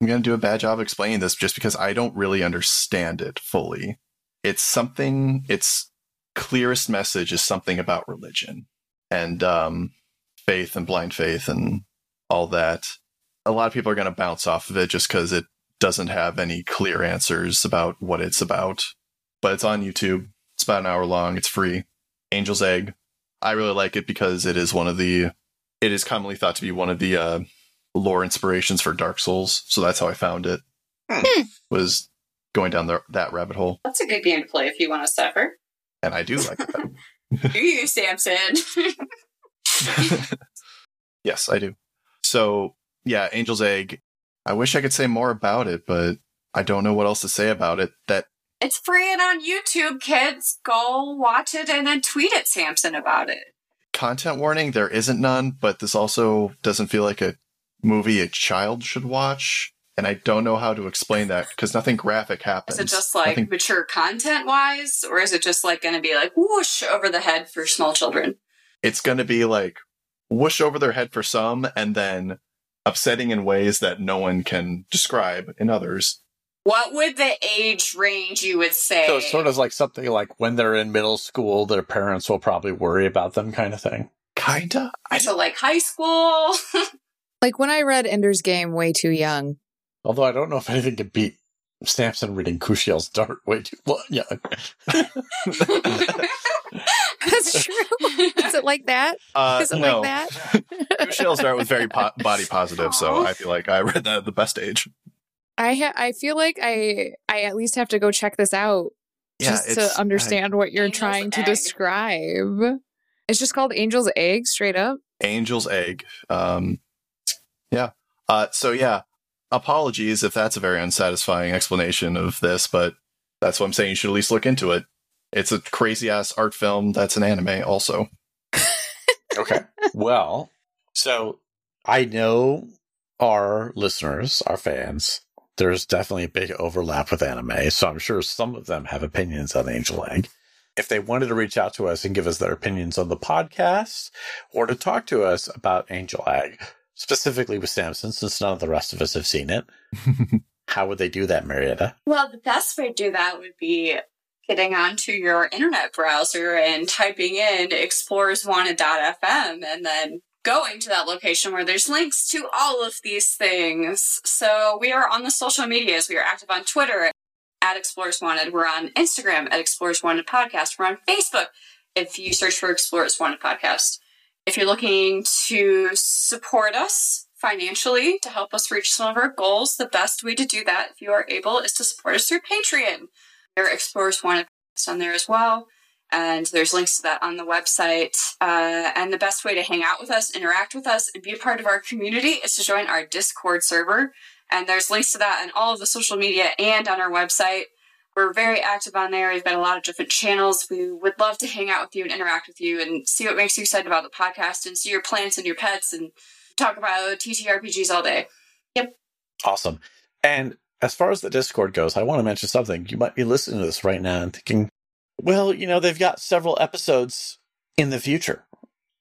[SPEAKER 4] I'm gonna do a bad job explaining this just because I don't really understand it fully. It's something. Its clearest message is something about religion and um, faith and blind faith and all that. A lot of people are going to bounce off of it just because it doesn't have any clear answers about what it's about. But it's on YouTube. It's about an hour long. It's free. Angel's Egg. I really like it because it is one of the. It is commonly thought to be one of the uh, lore inspirations for Dark Souls. So that's how I found it.
[SPEAKER 1] Hmm.
[SPEAKER 4] Was going down the, that rabbit hole,
[SPEAKER 3] That's a good game to play if you want to suffer.
[SPEAKER 4] and I do like that. [laughs] [laughs]
[SPEAKER 3] Do you, Samson? [laughs]
[SPEAKER 4] yes, I do. So yeah, Angel's Egg. I wish I could say more about it, but I don't know what else to say about it. That
[SPEAKER 3] it's free and on YouTube, kids. Go watch it and then tweet at Samson about it.
[SPEAKER 4] content warning, there isn't none, but this also doesn't feel like a movie a child should watch. And I don't know how to explain that because nothing graphic happens.
[SPEAKER 3] Is it just like
[SPEAKER 4] Nothing-
[SPEAKER 3] mature content wise, or is it just like going to be like whoosh over the head for small children?
[SPEAKER 4] it's going to be like whoosh over their head for some and then upsetting in ways that no one can describe in others.
[SPEAKER 3] What would the age range you would say?
[SPEAKER 1] So it's sort of like something like when they're in middle school, their parents will probably worry about them, kind of thing.
[SPEAKER 4] Kinda. I
[SPEAKER 3] so like high school. [laughs]
[SPEAKER 2] Like when I read Ender's Game way too young.
[SPEAKER 1] Although I don't know if anything could beat Samson reading Kushiel's Dart way too long. Yeah. [laughs]
[SPEAKER 2] That's true. Is it like that?
[SPEAKER 4] Uh,
[SPEAKER 2] Is it
[SPEAKER 4] no.
[SPEAKER 2] like that?
[SPEAKER 4] Kushiel's Dart was very po- [laughs] body positive, so I feel like I read that at the best age.
[SPEAKER 2] I ha- I feel like I I at least have to go check this out just to understand what you're
[SPEAKER 3] Angel's
[SPEAKER 2] trying to describe. It's just called Angel's Egg, straight up.
[SPEAKER 4] Angel's egg. Um, yeah. Uh, so yeah, apologies if that's a very unsatisfying explanation of this, but that's what I'm saying. You should at least look into it. It's a crazy ass art film that's an anime, also.
[SPEAKER 1] Okay. well, so I know our listeners, our fans, there's definitely a big overlap with anime. So I'm sure some of them have opinions on Angel Egg. If they wanted to reach out to us and give us their opinions on the podcast or to talk to us about Angel Egg, specifically with Samson, since none of the rest of us have seen it, [laughs] how would they do that, Marietta?
[SPEAKER 3] Well, the best way to do that would be getting onto your internet browser and typing in explorerswanted.fm and then going to that location where there's links to all of these things. So we are on the social medias. We are active on Twitter at Explorers Wanted. We're on Instagram at Explorers Wanted Podcast. We're on Facebook if you search for Explorers Wanted Podcast. If you're looking to support us financially to help us reach some of our goals, the best way to do that, if you are able, is to support us through Patreon. There are Explorers Wanted on there as well. And there's links to that on the website. Uh, and the best way to hang out with us, interact with us, and be a part of our community is to join our Discord server. And there's links to that on all of the social media and on our website. We're very active on there. We've got a lot of different channels. We would love to hang out with you and interact with you and see what makes you excited about the podcast and see your plants and your pets and talk about TTRPGs all day. Yep.
[SPEAKER 1] Awesome. And as far as the Discord goes, I want to mention something. You might be listening to this right now and thinking, well, you know, they've got several episodes in the future.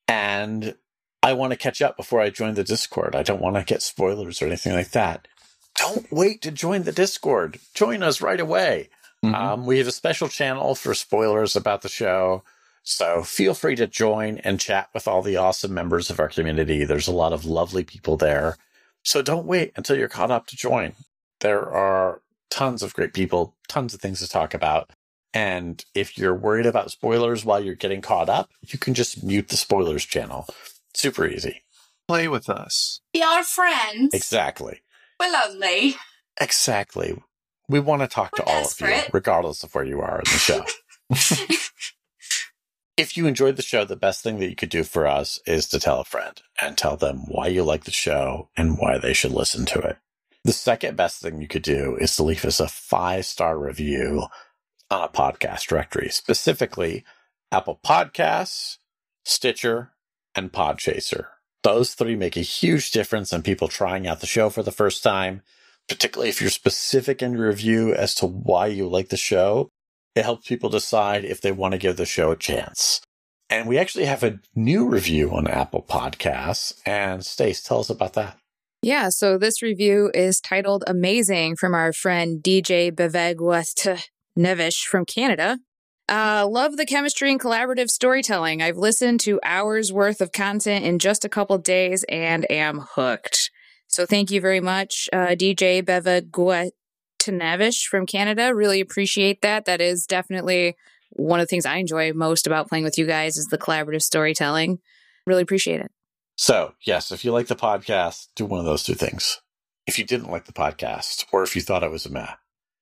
[SPEAKER 1] And I want to catch up before I join the Discord. I don't want to get spoilers or anything like that. Don't wait to join the Discord. Join us right away.
[SPEAKER 4] Mhm.
[SPEAKER 1] Um, we have a special channel for spoilers about the show. So feel free to join and chat with all the awesome members of our community. There's a lot of lovely people there. So don't wait until you're caught up to join. There are tons of great people, tons of things to talk about. And if you're worried about spoilers while you're getting caught up, you can just mute the spoilers channel. Super easy.
[SPEAKER 4] Play with us.
[SPEAKER 3] Be our friends.
[SPEAKER 1] Exactly.
[SPEAKER 3] We're lonely.
[SPEAKER 1] Exactly. We want to talk to
[SPEAKER 3] We're
[SPEAKER 1] all of you, regardless of where you are in the show. [laughs] [laughs] if you enjoyed the show, the best thing that you could do for us is to tell a friend and tell them why you like the show and why they should listen to it. The second best thing you could do is to leave us a five star review on a podcast directory, specifically Apple Podcasts, Stitcher, and Podchaser. Those three make a huge difference in people trying out the show for the first time, particularly if you're specific in your review as to why you like the show. It helps people decide if they want to give the show a chance. And we actually have a new review on Apple Podcasts. And Stace, tell us about that.
[SPEAKER 2] Yeah, so this review is titled Amazing from our friend DJ Bevegwest [laughs] Nevish from Canada. Uh, love the chemistry and collaborative storytelling. I've listened to hours worth of content in just a couple days and am hooked. So thank you very much, uh, DJ Bevegwest from Canada. Really appreciate that. That is definitely one of the things I enjoy most about playing with you guys is the collaborative storytelling. Really appreciate it.
[SPEAKER 1] So, yes, if you like the podcast, do one of those two things. If you didn't like the podcast, or if you thought it was a meh,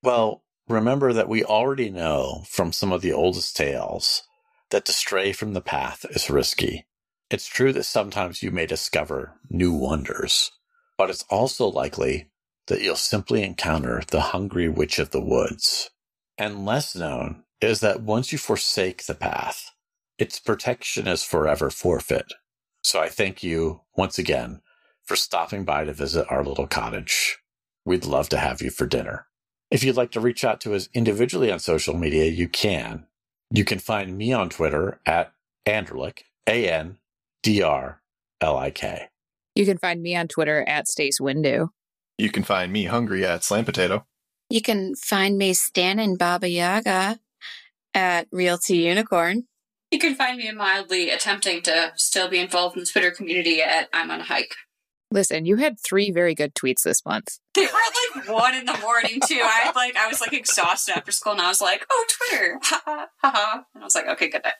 [SPEAKER 1] well, remember that we already know from some of the oldest tales that to stray from the path is risky. It's true that sometimes you may discover new wonders, but it's also likely that you'll simply encounter the hungry witch of the woods. And less known is that once you forsake the path, its protection is forever forfeit. So I thank you once again for stopping by to visit our little cottage. We'd love to have you for dinner. If you'd like to reach out to us individually on social media, you can. You can find me on Twitter at Andrlik, A N D R L I K.
[SPEAKER 2] You can find me on Twitter at Stace Windu.
[SPEAKER 4] You can find me hungry at Slam Potato.
[SPEAKER 5] You can find me standing Baba Yaga at Realty Unicorn.
[SPEAKER 3] You can find me mildly attempting to still be involved in the Twitter community at I'm on a hike.
[SPEAKER 2] Listen, you had three very good tweets this month.
[SPEAKER 3] They were like one in the morning too. I like I was like exhausted after school, and I was like, "Oh, Twitter, [laughs] ha ha ha ha," and I was like, "Okay, good night."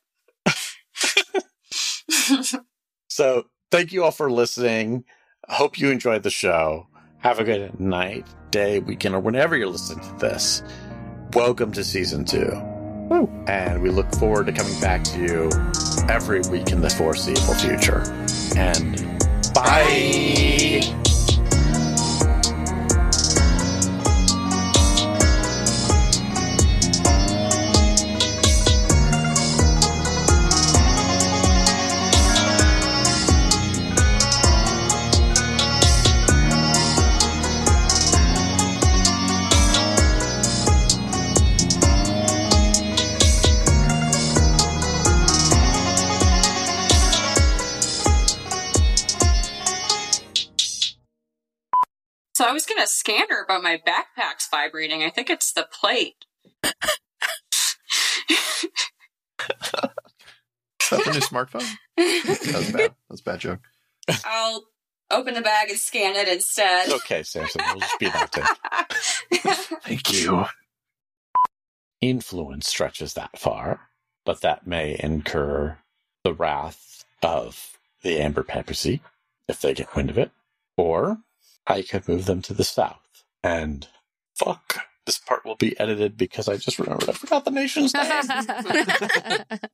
[SPEAKER 3] [laughs]
[SPEAKER 1] So thank you all for listening. Hope you enjoyed the show. Have a good night, day, weekend, or whenever you're listening to this. Welcome to season two. And we look forward to coming back to you every week in the foreseeable future. And bye.
[SPEAKER 3] So I was gonna scan her, but my backpack's vibrating. I think it's the plate.
[SPEAKER 4] Is that the new smartphone? That was bad. That was a bad joke.
[SPEAKER 3] I'll open the bag and scan it instead.
[SPEAKER 1] Okay, Samson, we'll just be that [laughs] day.
[SPEAKER 4] Thank you.
[SPEAKER 1] influence stretches that far, but that may incur the wrath of the Amber Papacy if they get wind of it. Or I could move them to the south. And fuck, this part will be edited because I just remembered I forgot the nation's [laughs] name. [laughs] [laughs]